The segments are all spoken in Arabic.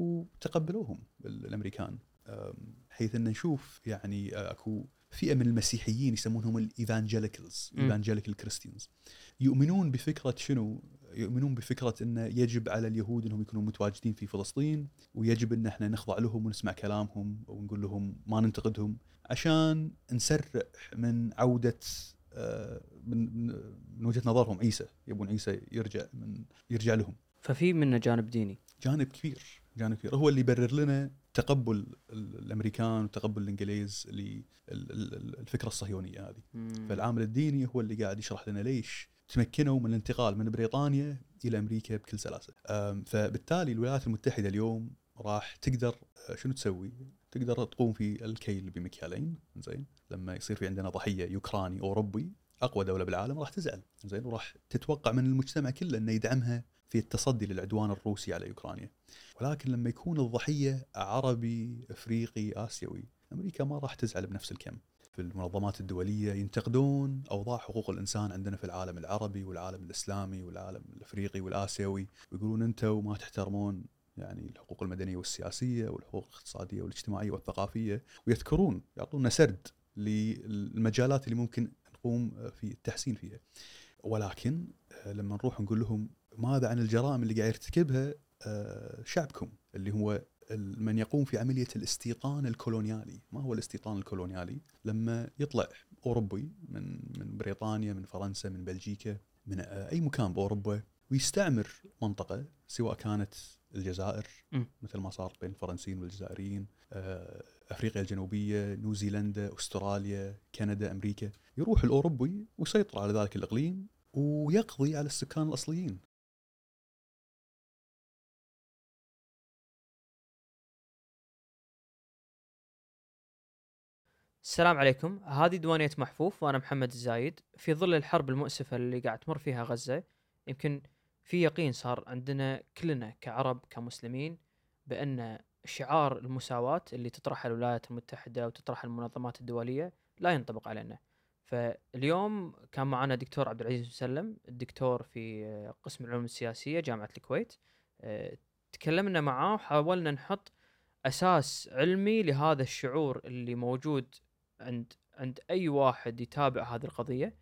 وتقبلوهم الأمريكان. حيث أن نشوف يعني آه، أكو فئة من المسيحيين يسمونهم ال Evangelicals. Evangelical Christians. يؤمنون بفكرة شنو؟ يؤمنون بفكرة انه يجب على اليهود أنهم يكونوا متواجدين في فلسطين ويجب أن إحنا نخضع لهم ونسمع كلامهم ونقول لهم ما ننتقدهم عشان نسرع من عودة آه، من- من وجهة نظرهم. عيسى يبون عيسى يرجع من يرجع لهم. ففي منه جانب ديني. جانب كبير. جانب كبير. هو اللي يبرر لنا تقبل ال- الأمريكان وتقبل الإنجليز للفكره الصهيونية هذه. مم. فالعامل الديني هو اللي قاعد يشرح لنا ليش تمكنوا من الانتقال من بريطانيا إلى أمريكا بكل سلاسة. فبالتالي الولايات المتحدة اليوم راح تقدر أه، شنو تسوي؟ تقدر تقوم في الكيل بمكيالين زين؟ لما يصير في عندنا ضحية يوكراني أوروبي أقوى دولة بالعالم راح تزعل زين؟ وراح تتوقع من المجتمع كله إنه يدعمها في التصدي للعدوان الروسي على أوكرانيا. ولكن لما يكون الضحية عربي إفريقي آسيوي أمريكا ما راح تزعل بنفس الكم. في المنظمات الدولية ينتقدون أوضاع حقوق الإنسان عندنا في العالم العربي والعالم الإسلامي والعالم الإفريقي والآسيوي. ويقولون أنتم ما تحترمون يعني الحقوق المدنية والسياسية والحقوق الاقتصادية والاجتماعية والثقافية. ويذكرون يعطونا سرد للمجالات اللي ممكن نقوم في التحسين فيها. ولكن آه، لما نروح نقول لهم ماذا عن الجرائم اللي قاعد يرتكبها آه، شعبكم اللي هو من يقوم في عملية الاستيطان الكولونيالي، ما هو الاستيطان الكولونيالي؟ لما يطلع أوروبي من من بريطانيا، من فرنسا، من بلجيكا، من أي مكان بأوروبا ويستعمر منطقة سواء كانت الجزائر. مثل ما صار بين الفرنسيين والجزائريين، آه، أفريقيا الجنوبية، نيوزيلندا، أستراليا، كندا، أمريكا، يروح الأوروبي ويسيطر على ذلك الإقليم ويقضي على السكان الأصليين. السلام عليكم. هذه ديوانية محفوف وأنا محمد الزايد. في ظل الحرب المؤسفة اللي قاعد تمر فيها غزة يمكن في يقين صار عندنا كلنا كعرب كمسلمين بأن شعار المساواة اللي تطرحها الولايات المتحدة وتطرحها المنظمات الدولية لا ينطبق علينا. فاليوم كان معنا دكتور عبد العزيز مسلم الدكتور في قسم العلوم السياسية جامعة الكويت. تكلمنا معاه وحاولنا نحط أساس علمي لهذا الشعور اللي موجود عند عند أي واحد يتابع هذه القضية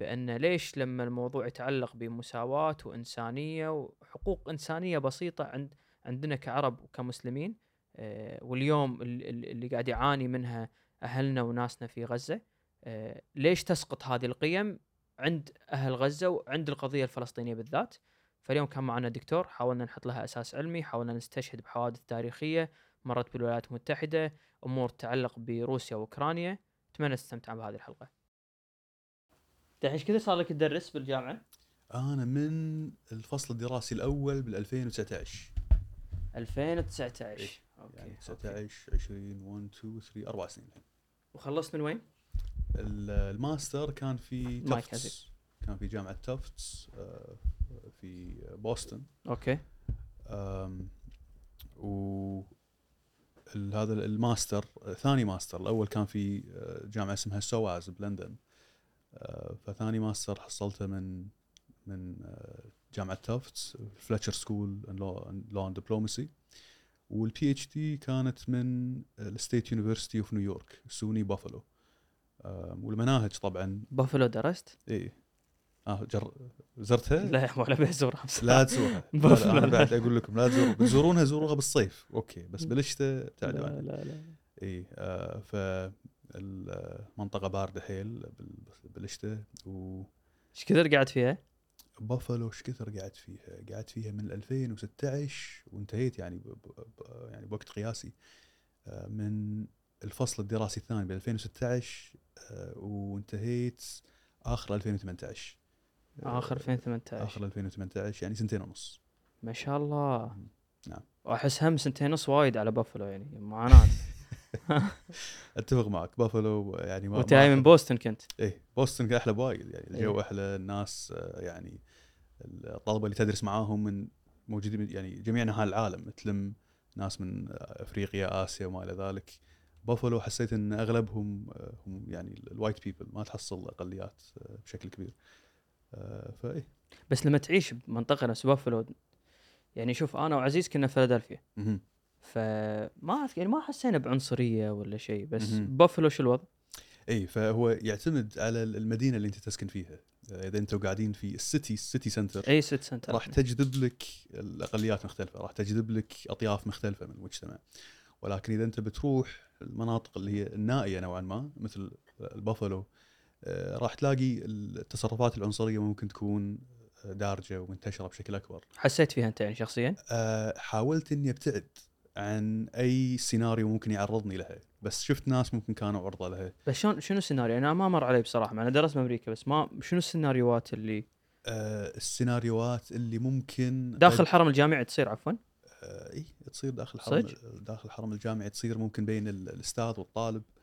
بأن ليش لما الموضوع يتعلق بمساواة وإنسانية وحقوق إنسانية بسيطة عند عندنا كعرب وكمسلمين آه، واليوم ال- ال- اللي قاعد يعاني منها أهلنا وناسنا في غزة آه، ليش تسقط هذه القيم عند أهل غزة وعند القضية الفلسطينية بالذات؟ فاليوم كان معنا دكتور حاولنا نحط لها أساس علمي حاولنا نستشهد بحوادث تاريخية مرت بالولايات المتحدة أمور تتعلق بروسيا وأوكرانيا. أتمنى تستمتع بهذه الحلقة. دحين إيش كثر صار لك تدرس بالجامعة؟ أنا من الفصل الدراسي الأول بال 2019 2019 إيه، يعني okay. 19 20 1 2 3 أربع سنين الحين. وخلصت من وين؟ ال- الماستر كان في Tufts كان في جامعة Tufts آه، في بوسطن. Okay. و هذا الماستر ثاني ماستر الأول كان في آه، جامعة اسمها SOAS بلندن. آه، فثاني ماستر حصلته من من آه، جامعة Tufts Fletcher School Law and Diplomacy وال PhD كانت من ال State University of New York SUNY Buffalo. والمناهج طبعا. بافلو درست؟ اي آه جر... زرتها؟ لا ولا بزورها بصراحة. لا تزورها لا بافلو أنا. بعد أقول لكم لا تزوروا بتزورونها زوروها بالصيف okay بس بالشتاء ابتعدوا لا لا لا إي آه فالمنطقه باردة حيل بال- بالشتاء وبافلو إيش كثر قاعد فيها؟ إيش كثر قعدت فيها؟ قعدت فيها من 2016 وانتهيت يعني ب... ب... ب... يعني بوقت قياسي آه من الفصل الدراسي الثاني ب 2016 آه وانتهيت آخر 2018 آه، آخر 2018 آخر 2018 يعني سنتين ونص. ما شاء الله. نعم. واحس هم سنتين ونص وايد على بافلو يعني معاناه أتفق معك. بافلو يعني ما وانت جاي من بوسطن كنت. إيه بوسطن أحلى بوايد يعني الجو إيه. أحلى الناس آه، يعني الطلبة اللي تدرس معاهم من موجودين يعني جميع انحاء العالم تلم ناس من أفريقيا آسيا وما إلى ذلك. بافلو حسيت إن أغلبهم آه، هم يعني ال white people ما تحصل أقليات آه، بشكل كبير. فإيه بس لما تعيش بمنطقة نفس بافلو يعني شوف أنا وعزيز كنا في فيلادلفيا. فما يعني ما حسينا بعنصرية ولا شيء بس. بافلو شو الوضع؟ اي فهو يعتمد على المدينة اللي أنت تسكن فيها إذا أنتم قاعدين في ال city ال city center اي city center راح تجذب لك الأقليات مختلفة راح تجذب لك أطياف مختلفة من المجتمع ولكن إذا أنت بتروح المناطق اللي هي النائية نوعا ما مثل البافلو آه، راح تلاقي التصرفات العنصرية ممكن تكون دارجة ومنتشرة بشكل أكبر حسيت فيها أنت يعني شخصيا؟ آه، حاولت إني أبتعد عن أي سيناريو ممكن يعرضني لها بس شفت ناس ممكن كانوا عرضة لها بس شلون شنو السيناريو؟ أنا ما مر علي بصراحة أنا درست بأمريكا بس ما شنو السيناريوهات اللي آه، السيناريوهات اللي ممكن داخل الحرم الجامعي تصير عفوا؟ آه، إي تصير داخل صدق؟ داخل الحرم الجامعي تصير ممكن بين ال- الأستاذ والطالب آه،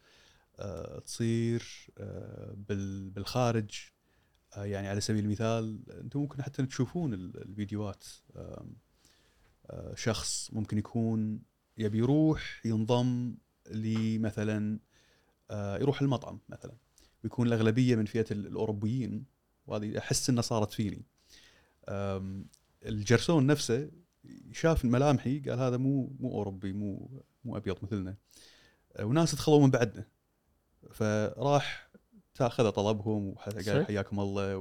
تصير آه، بال- بالخارج. آه، يعني على سبيل المثال أنتم ممكن حتى تشوفون ال- الفيديوهات. آه، شخص ممكن يكون يبي يروح ينضم لمثلا آه، يروح المطعم مثلا ويكون الأغلبية من فئة ال- الأوروبيين. وهذه أحس إنها صارت فيني. الجرسون نفسه شاف ملامحي قال هذا مو مو أوروبي مو مو أبيض مثلنا. آه، وناس دخلوا من بعدنا. فراح اخذ طلبهم وقال. حياكم الله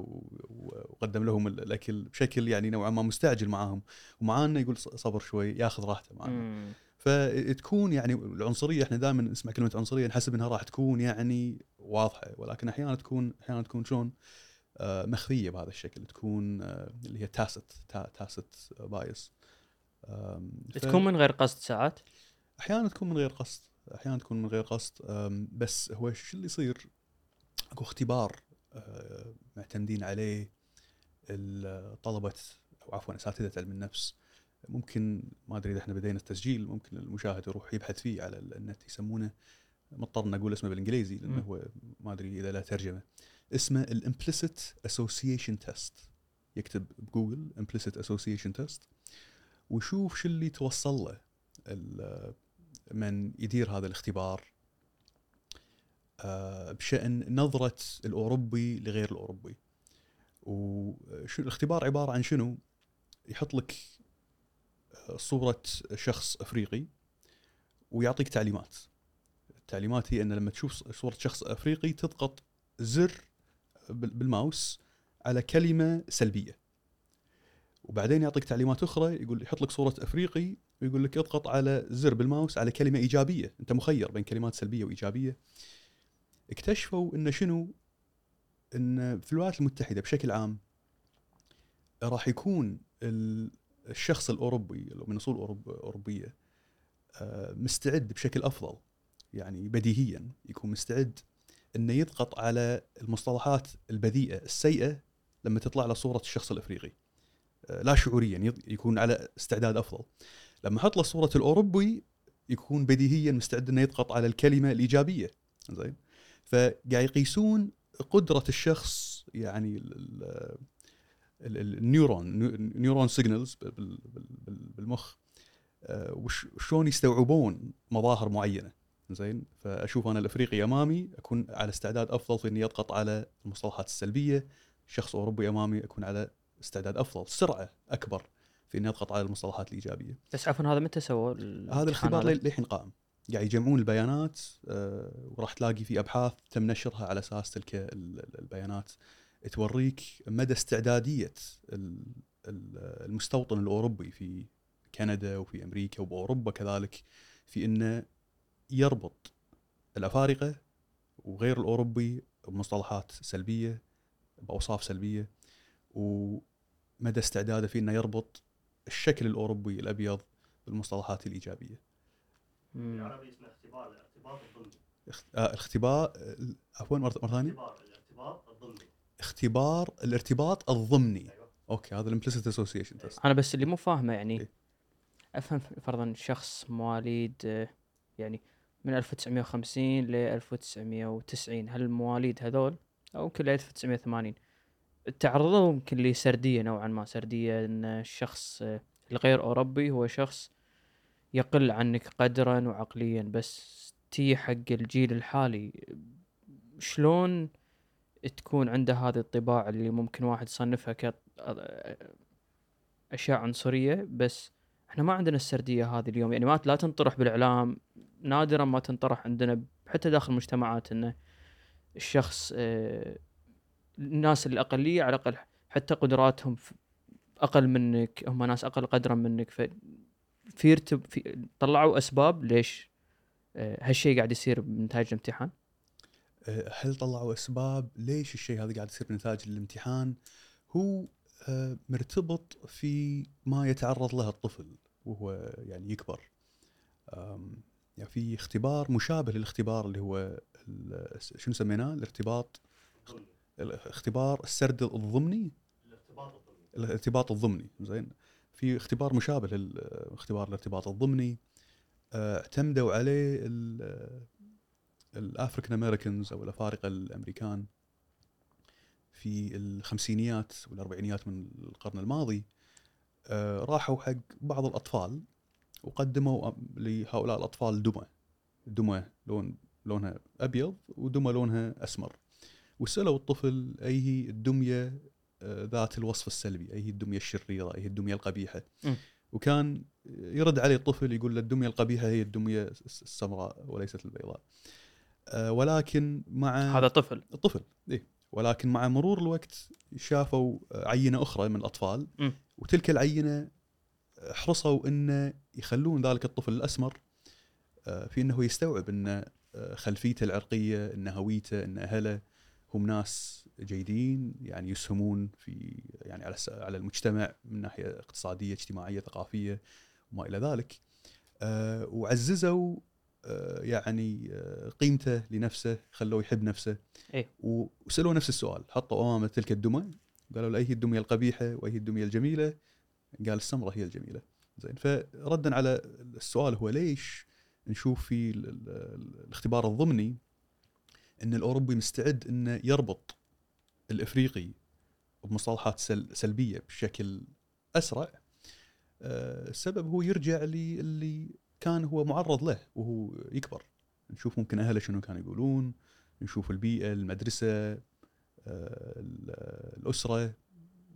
وقدم لهم ال- الأكل بشكل يعني نوعا ما مستعجل معاهم ومعانا يقول صبر شوي ياخذ راحته معانا. فتكون يعني العنصرية إحنا دائما نسمع كلمة عنصرية نحسب إنها راح تكون يعني واضحة ولكن أحيانا تكون أحيانا تكون شلون آه، مخفية بهذا الشكل تكون آه، اللي هي تاست تاست بايس تكون من غير قصد ساعات؟ أحيانا تكون من غير قصد أحيانا تكون من غير قصد. بس هو شو اللي يصير؟ أكو اختبار أه، معتمدين عليه الطلبه أو عفوا أساتذة علم النفس. ممكن ما أدري إذا إحنا بدينا التسجيل ممكن المشاهد يروح يبحث فيه على ال- النت يسمونه. مضطر إن أقول اسمه بالإنجليزي لأنه. هو ما أدري إذا له ترجمة. اسمه ال implicit association test يكتب بجوجل implicit association test ويشوف شو اللي توصل له من يدير هذا الاختبار آه، بشأن نظرة الأوروبي لغير الأوروبي. وشو الاختبار عبارة عن شنو؟ يحط لك آه، صورة شخص أفريقي ويعطيك تعليمات. التعليمات هي أن لما تشوف صورة شخص أفريقي تضغط زر بال- بالماوس على كلمة سلبية. وبعدين يعطيك تعليمات أخرى يقول يحط لك صورة أفريقي ويقول لك اضغط على زر بالماوس على كلمة إيجابية. أنت مخير بين كلمات سلبية وإيجابية. اكتشفوا إن شنو؟ إن في الولايات المتحدة بشكل عام راح يكون ال- الشخص الأوروبي من أصول أوروب- أوروبية آه، مستعد بشكل أفضل. يعني بديهيا يكون مستعد إنه يضغط على المصطلحات البذيئة السيئة لما تطلع له صورة الشخص الأفريقي. آه، لا شعوريا يكون على استعداد أفضل. لما أحط له صورة الأوروبي يكون بديهيا مستعد إنه يضغط على الكلمة الإيجابية. زين. فقاعد يقيسون قدرة الشخص يعني ال- ال- ال- ال- ال neuron neuron signals بالمخ آه، وش- شلون يستوعبون مظاهر معينة. زين. فأشوف أنا الأفريقي أمامي أكون على استعداد أفضل في إني اضغط على المصطلحات السلبية. شخص أوروبي أمامي أكون على استعداد أفضل. سرعة أكبر. في اني اضغط على المصطلحات الإيجابية. بس عفوا هذا متى سووا هذا الاختبار للحين قائم. قاعد يجمعون البيانات آه، وراح تلاقي في أبحاث تم نشرها على أساس تلك ال- ال- البيانات. توريك مدى استعدادية ال- ال- المستوطن الأوروبي في كندا وفي أمريكا وبأوروبا كذلك في إنه يربط الأفارقة وغير الأوروبي بمصطلحات سلبية بأوصاف سلبية ومدى استعداده في إنه يربط الشكل الأوروبي الأبيض بالمصطلحات الإيجابية. بالعربي اسمه اختبار الارتباط الضمني اخت- آه، الاختبار آه، عفوا مره ثانية. اختبار الارتباط الضمني اختبار الارتباط الضمني أيوه. okay هذا ال implicit association test أنا بس اللي مو فاهمه يعني إيه. أفهم فرضا شخص مواليد آه، يعني من 1950 ل 1990 هل المواليد هذول أو يمكن ل 1980 تعرضوا يمكن لسرديه نوعا ما سردية إن الشخص الغير أوروبي هو شخص يقل عنك قدرا وعقليا. بس تي حق الجيل الحالي شلون تكون عنده هذه الطباع اللي ممكن واحد يصنفها ك أشياء عنصرية؟ بس إحنا ما عندنا السردية هذه اليوم. يعني ما لا تنطرح بالإعلام نادرا ما تنطرح عندنا حتى داخل المجتمعات انه الشخص آه، الناس الاقليه على الأقل حتى قدراتهم أقل منك هم ناس أقل قدرا منك ف في في طلعوا أسباب ليش آه، هالشيء قاعد يصير بنتائج الامتحان آه، هل طلعوا أسباب ليش الشيء هذا قاعد يصير بنتائج الامتحان؟ هو آه، مرتبط في ما يتعرض له الطفل وهو يعني يكبر. يعني في اختبار مشابه للاختبار اللي هو شنو سميناه؟ الارتباط الاختبار السرد الضمني؟ الارتباط الضمني. الارتباط الضمني زين. في اختبار مشابه للاختبار الارتباط الضمني آه، اعتمدوا عليه الأفريكان أمريكانز أو الأفارقة الأمريكان في الخمسينيات والأربعينيات من القرن الماضي آه، راحوا حق بعض الأطفال وقدموا لهؤلاء الأطفال دمى دمى لون لونها أبيض ودمى لونها أسمر. وسألوا الطفل اي هي الدمية آه، ذات الوصف السلبي اي هي الدمية الشريرة اي هي الدمية القبيحة م. وكان يرد عليه الطفل يقول له الدمية القبيحة هي الدمية الس- السمراء وليست البيضاء آه، ولكن مع هذا طفل الطفل إيه ولكن مع مرور الوقت شافوا عينة أخرى من الأطفال م. وتلك العينة حرصوا انه يخلون ذلك الطفل الأسمر آه، في إنه يستوعب إن آه، خلفيته العرقية إن هويته إن أهله هم ناس جيدين يعني يسهمون في يعني على على المجتمع من ناحية اقتصادية اجتماعية ثقافية وما إلى ذلك. آه، وعززوا آه، يعني آه، قيمته لنفسه خلوه يحب نفسه. إيه. وسألوه نفس السؤال حطوا امامه تلك الدمى؟ قالوا له أي هي الدمية القبيحة؟ وأي هي الدمية الجميلة؟ قال السمراء هي الجميلة. زين. فردا على السؤال هو ليش نشوف في ال- ال- الاختبار الضمني إن الأوروبي مستعد إنه يربط الإفريقي بمصطلحات سل سلبية بشكل أسرع. آه، السبب هو يرجع للي كان هو معرض له وهو يكبر. نشوف ممكن أهله شنو كانوا يقولون نشوف البيئة المدرسة آه، ال- الأسرة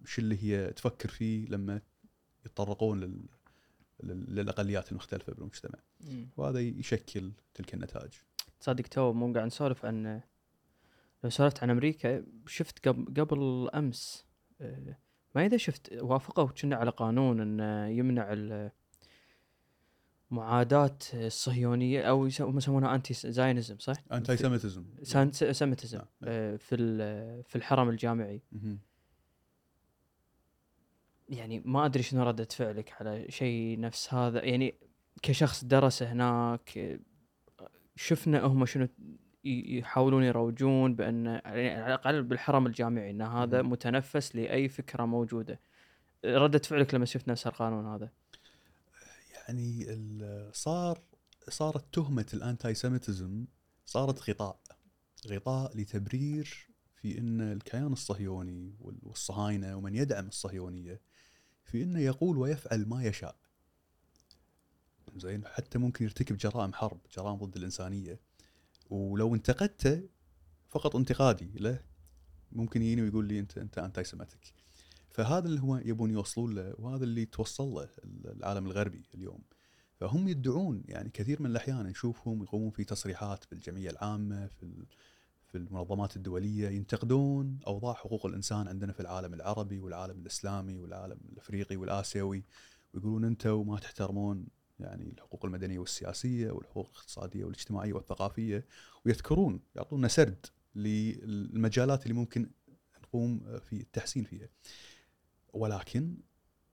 شو اللي هي تفكر فيه لما يتطرقون لل لل- للأقليات المختلفة بالمجتمع. وهذا يشكل تلك النتائج. تصدق تو مو قاعد نسولف عن لو سولفت عن أمريكا شفت قبل أمس آه، ما إذا شفت وافقوا كنا على قانون انه يمنع معاداة الصهيونية هم يسمونها انتي زاينزم صح؟ انتي سيميتزم سمتزم نعم. في في الحرم الجامعي يعني ما أدري شنو ردة فعلك على شيء نفس هذا يعني كشخص درس هناك شفنا هم شنو يحاولون يروجون بأن يعني على الأقل بالحرم الجامعي إن هذا. متنفس لأي فكرة موجودة. ردة فعلك لما شفت نفس القانون هذا؟ يعني صار صارت تهمة الانتي سيميتزم صارت غطاء غطاء لتبرير في إن الكيان الصهيوني وال- والصهاينة ومن يدعم الصهيونية في إنه يقول ويفعل ما يشاء. زين؟ حتى ممكن يرتكب جرائم حرب جرائم ضد الإنسانية. ولو انتقدته فقط انتقادي له ممكن يجيني ويقول لي أنت أنت انتي سيمتك فهذا اللي هم يبون يوصلون له وهذا اللي توصل له العالم الغربي اليوم. فهم يدعون يعني كثير من الأحيان نشوفهم يقومون في تصريحات بالجمعية العامة في في المنظمات الدولية ينتقدون أوضاع حقوق الإنسان عندنا في العالم العربي والعالم الإسلامي والعالم الأفريقي والآسيوي. ويقولون أنتم ما تحترمون يعني الحقوق المدنية والسياسية والحقوق الاقتصادية والاجتماعية والثقافية ويذكرون يعطونا سرد للمجالات اللي ممكن نقوم في التحسين فيها. ولكن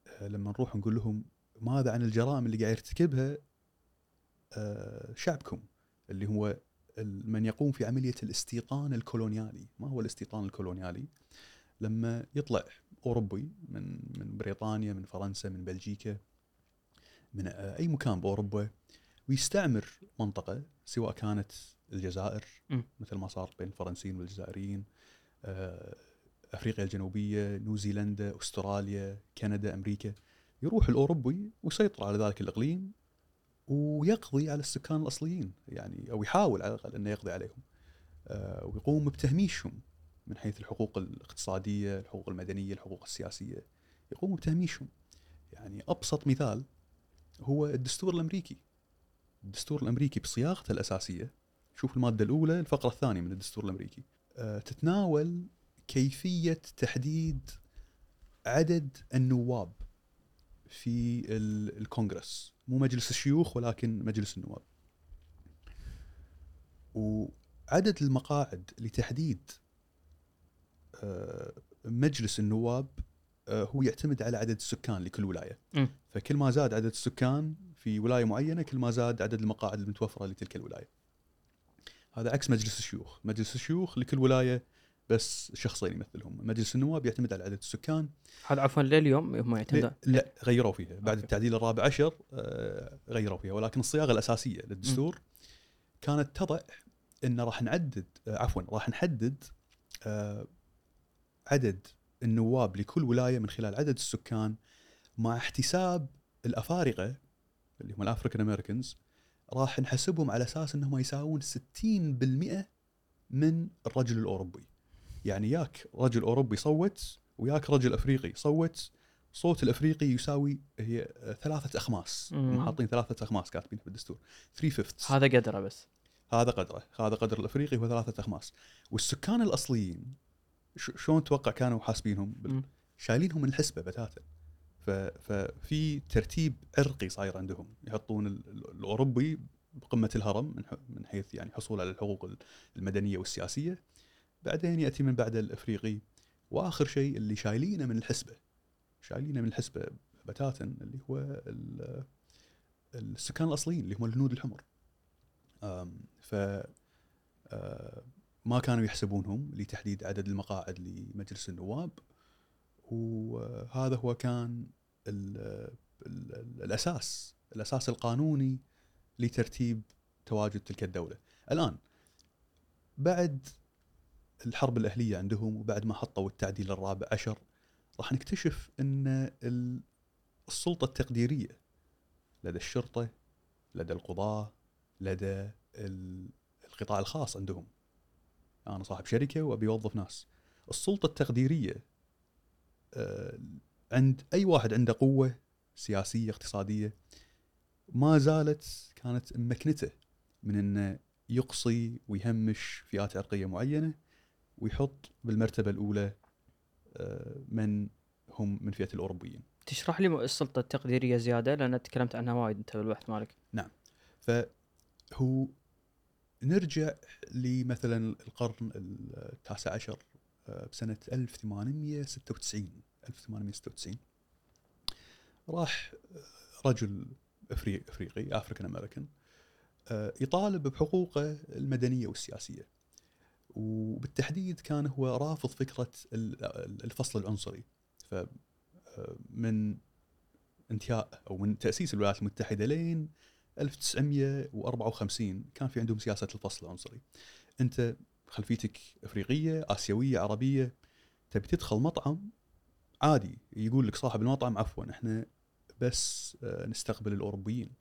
آه، لما نروح نقول لهم ماذا عن الجرائم اللي قاعد يرتكبها آه، شعبكم اللي هو من يقوم في عملية الاستيطان الكولونيالي، ما هو الاستيطان الكولونيالي؟ لما يطلع أوروبي من من بريطانيا، من فرنسا، من بلجيكا، من أي مكان بأوروبا ويستعمر منطقة سواء كانت الجزائر م. مثل ما صار بين الفرنسيين والجزائريين آه، أفريقيا الجنوبية، نيوزيلندا، أستراليا، كندا، أمريكا يروح الأوروبي ويسيطر على ذلك الإقليم ويقضي على السكان الأصليين يعني أو يحاول على الأقل انه يقضي عليهم آه، ويقوم بتهميشهم من حيث الحقوق الاقتصادية، الحقوق المدنية، الحقوق السياسية يقوم بتهميشهم يعني أبسط مثال هو الدستور الأمريكي. الدستور الأمريكي بصياغته الأساسية شوف المادة الأولى الفقرة الثانية من الدستور الأمريكي. آه، تتناول كيفية تحديد عدد النواب في ال- الكونغرس. مو مجلس الشيوخ ولكن مجلس النواب. وعدد المقاعد لتحديد آه، مجلس النواب هو يعتمد على عدد السكان لكل ولاية. فكل ما زاد عدد السكان في ولاية معينة كل ما زاد عدد المقاعد المتوفرة لتلك الولاية. هذا عكس مجلس الشيوخ. مجلس الشيوخ لكل ولاية بس شخصين يمثلهم. مجلس النواب يعتمد على عدد السكان. هذا عفوا لليوم هم يعتمدون؟ لا, لا غيروا فيها. بعد أوكي. التعديل الرابع عشر آه، غيروا فيها. ولكن الصياغة الأساسية للدستور كانت تضع إن راح نعدد آه، عفوا راح نحدد آه، عدد النواب لكل ولاية من خلال عدد السكان مع احتساب الأفارقة اللي هم ال African Americans راح نحسبهم على أساس إنهم يساوون 60% من الرجل الأوروبي. يعني ياك رجل أوروبي صوت وياك رجل أفريقي صوت صوت الأفريقي يساوي هي ثلاثة أخماس. هم حاطين ثلاثة أخماس كاتبين بالدستور 3 فيفتس هذا قدره بس. هذا قدره. هذا قدر الأفريقي هو ثلاثة أخماس. والسكان الأصليين شلون تتوقع كانوا حاسبينهم. شايلينهم من الحسبة بتاتا. ففي ترتيب عرقي صاير عندهم. يحطون ال- ال- الأوروبي بقمة الهرم من حيث يعني حصول على الحقوق ال- المدنية والسياسية. بعدين يأتي من بعد الإفريقي. وآخر شيء اللي شايلينه من الحسبة. شايلينه من الحسبة بتاتا اللي هو ال- السكان الأصليين اللي هم الهنود الحمر. ف آه، ما كانوا يحسبونهم لتحديد عدد المقاعد لمجلس النواب وهذا هو كان ال ال ال الأساس الأساس القانوني لترتيب تواجد تلك الدولة. الآن بعد الحرب الأهلية عندهم وبعد ما حطوا التعديل الرابع عشر راح نكتشف إن ال- السلطة التقديرية لدى الشرطة لدى القضاة لدى ال- القطاع الخاص عندهم أنا صاحب شركة وابي اوظف ناس. السلطة التقديرية آه، عند أي واحد عنده قوة سياسية اقتصادية ما زالت كانت مكنتة من إنه يقصي ويهمش فئات عرقية معينة ويحط بالمرتبة الأولى آه، من هم من فئة الأوروبيين. تشرح لي السلطة التقديرية زيادة؟ لأن تكلمت عنها وايد أنت بالبحث مالك. فهو نرجع لمثلا القرن التاسع عشر آه، بسنة 1896 1896 راح آه، رجل أفري- أفريقي African American يطالب بحقوقه المدنية والسياسية. وبالتحديد كان هو رافض فكرة ال- الفصل العنصري. ف آه، انتهاء أو من تأسيس الولايات المتحدة لين 1954 كان في عندهم سياسة الفصل العنصري. أنت خلفيتك إفريقية، آسيوية، عربية تبي تدخل مطعم عادي يقول لك صاحب المطعم عفوا إحنا بس آه، نستقبل الأوروبيين.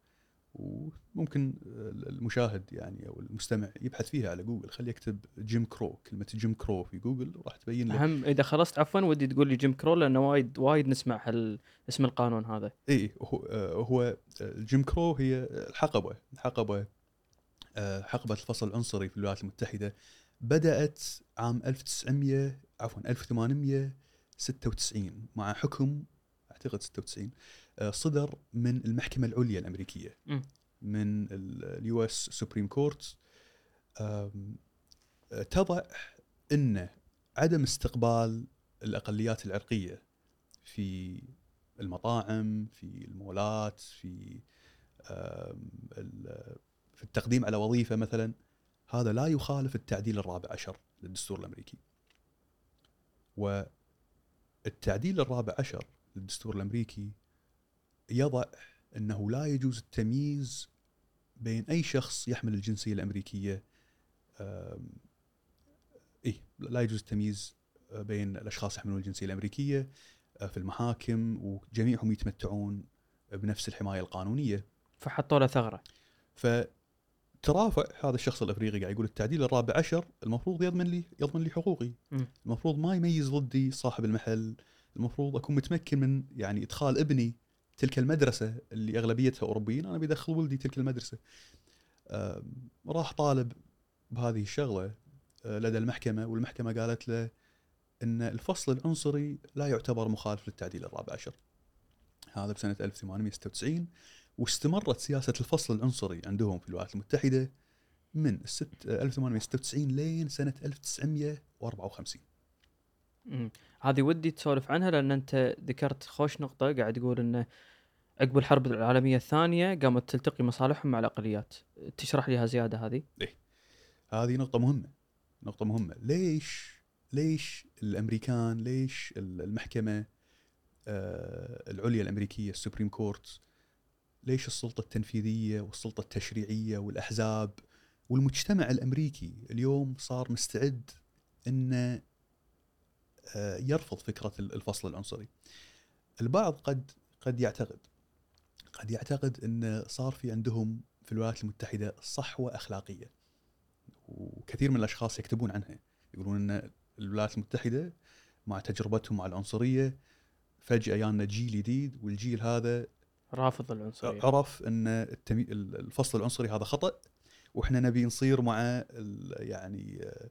وممكن آه، المشاهد يعني أو المستمع يبحث فيها على جوجل. خليه يكتب Jim Crow كلمة Jim Crow في جوجل راح تبين له أهم إذا خلصت عفوا ودي تقول لي Jim Crow لأنه وايد وايد نسمع هال اسم القانون هذا. إي هو آه، هو ال Jim Crow هي الحقبة. الحقبة آه، حقبة الفصل العنصري في الولايات المتحدة. بدأت عام 1900 عفوا 1896 مع حكم أعتقد 96 آه، صدر من المحكمة العليا الأمريكية. من ال US Supreme Court تضع إن عدم استقبال الأقليات العرقية في المطاعم في المولات في في التقديم على وظيفة مثلا هذا لا يخالف التعديل الرابع عشر للدستور الأمريكي والتعديل الرابع عشر للدستور الأمريكي يضع أنه لا يجوز التمييز بين أي شخص يحمل الجنسية الأمريكية إيه لا يجوز التمييز بين الأشخاص يحملون الجنسية الأمريكية آه، في المحاكم وجميعهم يتمتعون بنفس الحماية القانونية. فحطوا له ثغرة. فترافع هذا الشخص الأفريقي قاعد يقول التعديل الرابع عشر المفروض يضمن لي يضمن لي حقوقي. مم. المفروض ما يميز ضدي صاحب المحل المفروض أكون متمكن من يعني إدخال ابني تلك المدرسة اللي أغلبيتها أوروبيين أنا بيدخل ولدي تلك المدرسة راح طالب بهذه الشغلة آه، لدى المحكمة والمحكمة قالت له إن الفصل العنصري لا يعتبر مخالف للتعديل الرابع عشر. هذا بسنة 1896 واستمرت سياسة الفصل العنصري عندهم في الولايات المتحدة من الست 1896 لين سنة 1954 هذه ودي تسولف عنها لأن أنت ذكرت خوش نقطة قاعد تقول إنه عقب الحرب العالمية الثانية قامت تلتقي مصالحهم مع الأقليات. تشرح لي زياده هذه؟ هذه نقطة مهمة. نقطة مهمة. ليش ليش الأمريكان ليش المحكمة آه، العليا الأمريكية ال Supreme Court ليش السلطة التنفيذية والسلطة التشريعية والأحزاب والمجتمع الأمريكي اليوم صار مستعد آه، يرفض فكرة الفصل العنصري. البعض قد قد يعتقد قد يعتقد إن صار في عندهم في الولايات المتحدة صحوة أخلاقية. وكثير من الأشخاص يكتبون عنها. يقولون إن الولايات المتحدة مع تجربتهم مع العنصرية فجأة جانا جيل جديد والجيل هذا رافض العنصرية. عرف إن التمي... الفصل العنصري هذا خطأ وإحنا نبي نصير مع. يعني آه،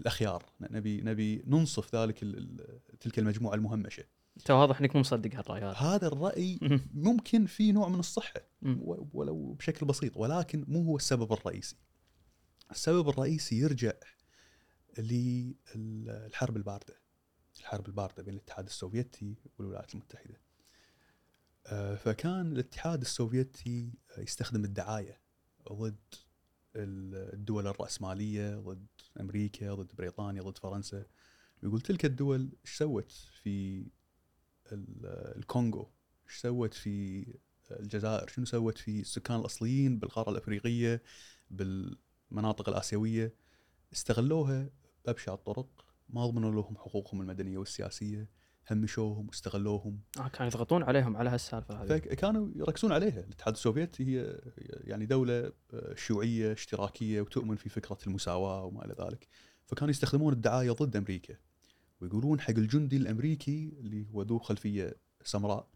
الأخيار. نبي نبي ننصف ذلك تلك المجموعة المهمشة. انت واضح إنك مو مصدق هالرأي هذا. هذا الرأي مم. ممكن في نوع من الصحة ولو بشكل بسيط ولكن مو هو السبب الرئيسي. السبب الرئيسي يرجع للحرب الباردة. الحرب الباردة بين الاتحاد السوفيتي والولايات المتحدة. آه، فكان الاتحاد السوفيتي يستخدم الدعاية ضد الدول الرأسمالية ضد أمريكا ضد بريطانيا ضد فرنسا. يقول تلك الدول إيش سوت في ال- الكونغو؟ إيش سوت في الجزائر؟ شنو سوت في السكان الأصليين بالقارة الأفريقية بالمناطق الآسيوية؟ استغلوها بأبشع الطرق ما ضمنوا لهم حقوقهم المدنية والسياسية. همشوهم واستغلوهم. آه كانوا يضغطون عليهم على هالسالفة هذه. فكانوا يركزون عليها. الاتحاد السوفيتي هي يعني دولة شيوعية اشتراكية وتؤمن في فكرة المساواة وما إلى ذلك. فكانوا يستخدمون الدعاية ضد أمريكا. ويقولون حق الجندي الأمريكي اللي هو ذو خلفية سمراء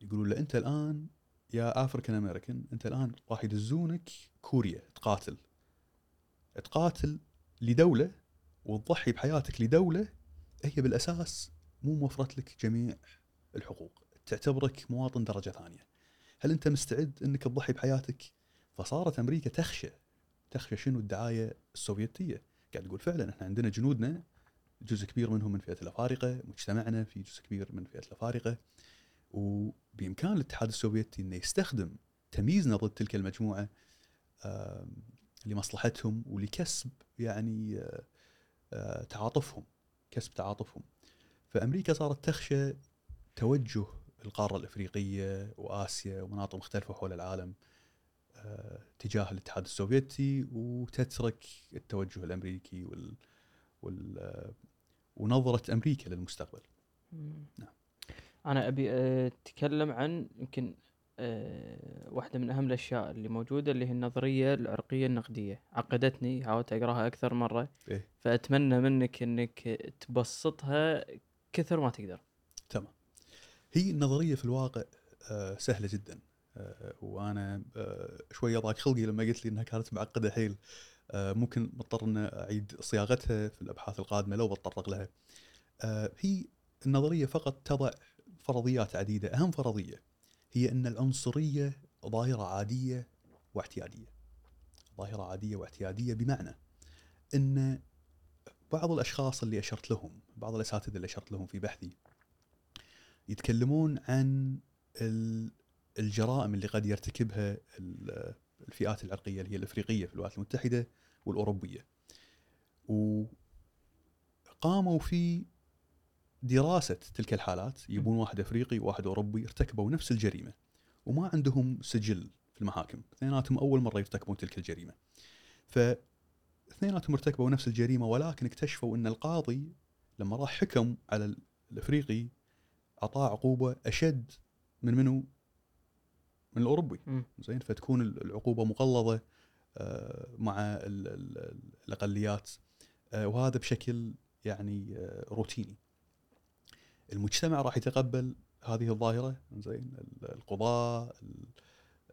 يقولون له أنت الآن يا أفريكان أمريكان أنت الآن راح يدزونك كوريا تقاتل. تقاتل لدولة وتضحي بحياتك لدولة هي بالأساس مو موفرت لك جميع الحقوق تعتبرك مواطن درجة ثانية. هل أنت مستعد أنك تضحي بحياتك؟ فصارت أمريكا تخشى تخشى شنو؟ الدعاية السوفيتية. قاعد تقول فعلا إحنا عندنا جنودنا جزء كبير منهم من فئة الأفارقة مجتمعنا في جزء كبير من فئة الأفارقة. وبإمكان الاتحاد السوفيتي أنه يستخدم تمييزنا ضد تلك المجموعة آم، لمصلحتهم ولكسب يعني آه، آه، تعاطفهم. كسب تعاطفهم فأمريكا صارت تخشى توجه القارة الأفريقية وآسيا ومناطق مختلفة حول العالم آه، تجاه الاتحاد السوفيتي وتترك التوجه الأمريكي وال, وال آه، ونظرة أمريكا للمستقبل. نعم. أنا أبي أتكلم عن يمكن آه، واحدة من أهم الأشياء اللي موجودة اللي هي النظرية العرقية النقدية عقدتني حاولت أقراها أكثر مرة إيه. فأتمنى منك إنك تبسطها كثر ما تقدر تمام. هي النظرية في الواقع آه، سهلة جدا آه، وأنا آه، شوية ضاق خلقي لما قلت لي إنها كانت معقدة حيل ممكن مضطر ان أعيد صياغتها في الأبحاث القادمة لو بتطرق لها. هي النظرية فقط تضع فرضيات عديدة، أهم فرضية هي أن العنصرية ظاهرة عادية واعتيادية. ظاهرة عادية واعتيادية بمعنى أن بعض الأشخاص اللي أشرت لهم، بعض الأساتذة اللي أشرت لهم في بحثي يتكلمون عن ال- الجرائم اللي قد يرتكبها ال- الفئات العرقية اللي هي الأفريقية في الولايات المتحدة والأوروبية. وقاموا في دراسة تلك الحالات يبون واحد أفريقي وواحد أوروبي ارتكبوا نفس الجريمة وما عندهم سجل في المحاكم، اثنيناتهم أول مرة يرتكبون تلك الجريمة. ف اثنيناتهم ارتكبوا نفس الجريمة ولكن اكتشفوا أن القاضي لما راح حكم على ال- الأفريقي أعطاه عقوبة أشد من منو؟ من الأوروبي. زين فتكون ال- العقوبة مغلظه آه، مع ال- ال- الأقليات آه، وهذا بشكل يعني آه، روتيني. المجتمع راح يتقبل هذه الظاهرة زين ال- القضاء ال-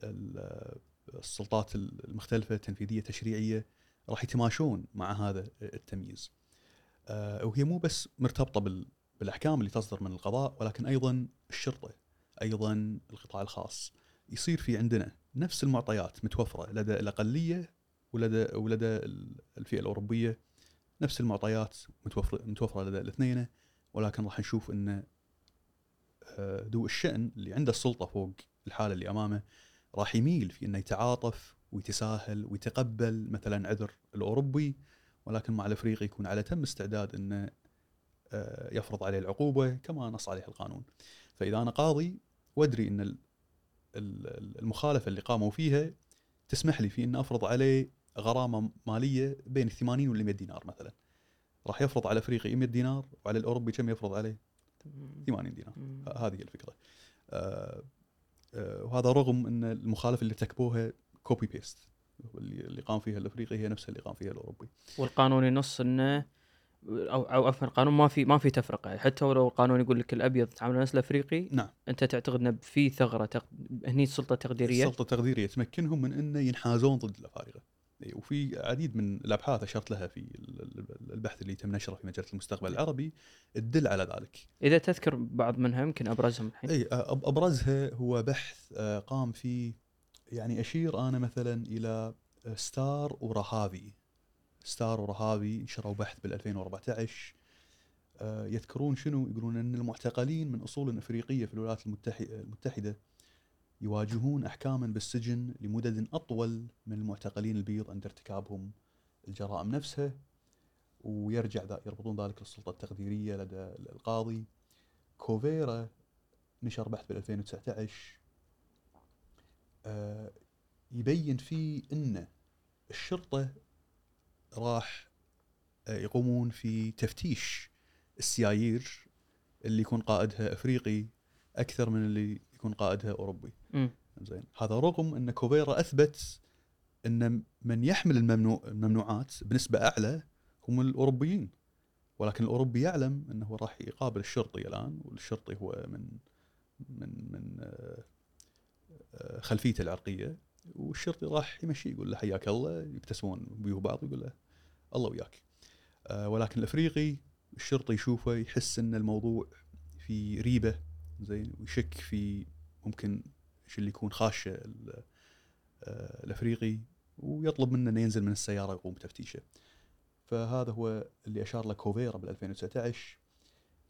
ال- السلطات المختلفة التنفيذيه التشريعيه راح يتماشون مع هذا التمييز. آه، وهي مو بس مرتبطة بال- بالأحكام اللي تصدر من القضاء ولكن أيضا الشرطة أيضا القطاع الخاص يصير في عندنا نفس المعطيات متوفرة لدى الأقلية ولدى ولدى ال- الفئة الأوروبية نفس المعطيات متوفره متوفرة لدى الاثنين ولكن راح نشوف إن آه، ذو الشأن اللي عنده السلطة فوق الحالة اللي أمامه راح يميل في إنه يتعاطف ويتساهل ويتقبل مثلا عذر الأوروبي ولكن مع الأفريقي يكون على تم استعداد إنه آه، يفرض عليه العقوبة كما نص عليها القانون. فإذا أنا قاضي وأدري إن ال- ال- المخالفة اللي قاموا فيها تسمح لي في ان أفرض عليه غرامة مالية بين 80 وال 100 دينار مثلا. راح يفرض على الافريقي 100 دينار وعلى الأوروبي كم يفرض عليه؟ 80 دينار. هذه الفكرة. آه، آه، وهذا رغم إن المخالفه اللي ارتكبوها copy paste اللي قام فيها الأفريقي هي نفسها اللي قام فيها الأوروبي. والقانون ينص إنه أو أو عفوا القانون ما في ما في تفرقة حتى ولو القانون يقول لك الأبيض تعامل نفس الأفريقي نعم. أنت تعتقد إنه في ثغرة تق... هني سلطه تقديرية السلطة التقديريه تمكنهم من إنه ينحازون ضد الأفارقة. إي، وفي عديد من الأبحاث أشرت لها في ال- ال- البحث اللي تم نشره في مجلة المستقبل العربي تدل على ذلك. إذا تذكر بعض منها يمكن أبرزهم الحين اي أبرزها هو بحث آه، قام فيه يعني أشير أنا مثلا إلى ستار ورهافي. ستار ورهافي نشروا بحث بال 2014 آه، يذكرون شنو يقولون أن المعتقلين من أصول أفريقية في الولايات المتحدة يواجهون احكاما بالسجن لمدد أطول من المعتقلين البيض عند ارتكابهم الجرائم نفسها ويرجع ذا يربطون ذلك للسلطة التقديرية لدى القاضي. كوفيرا نشر بحث بال 2019 آه، يبين فيه إن الشرطة راح آه، يقومون في تفتيش السيايير اللي يكون قائدها أفريقي أكثر من اللي يكون قائدها أوروبي. زين. هذا رغم أن كوفيرا أثبت أن من يحمل الممنوع الممنوعات بنسبة أعلى هم الأوروبيين. ولكن الأوروبي يعلم أنه راح يقابل الشرطي الآن والشرطي هو من من من آه، خلفيته العرقية. والشرطي راح يمشي يقول له حياك الله يبتسمون بيوه بعض ويقول له الله وياك. آه، ولكن الأفريقي الشرطي يشوفه يحس أن الموضوع في ريبة زين ويشك في ممكن إيش اللي يكون خاشه آه، الأفريقي ويطلب منه إنه ينزل من السيارة ويقوم بتفتيشه. فهذا هو اللي أشار له كوفيرا بال 2019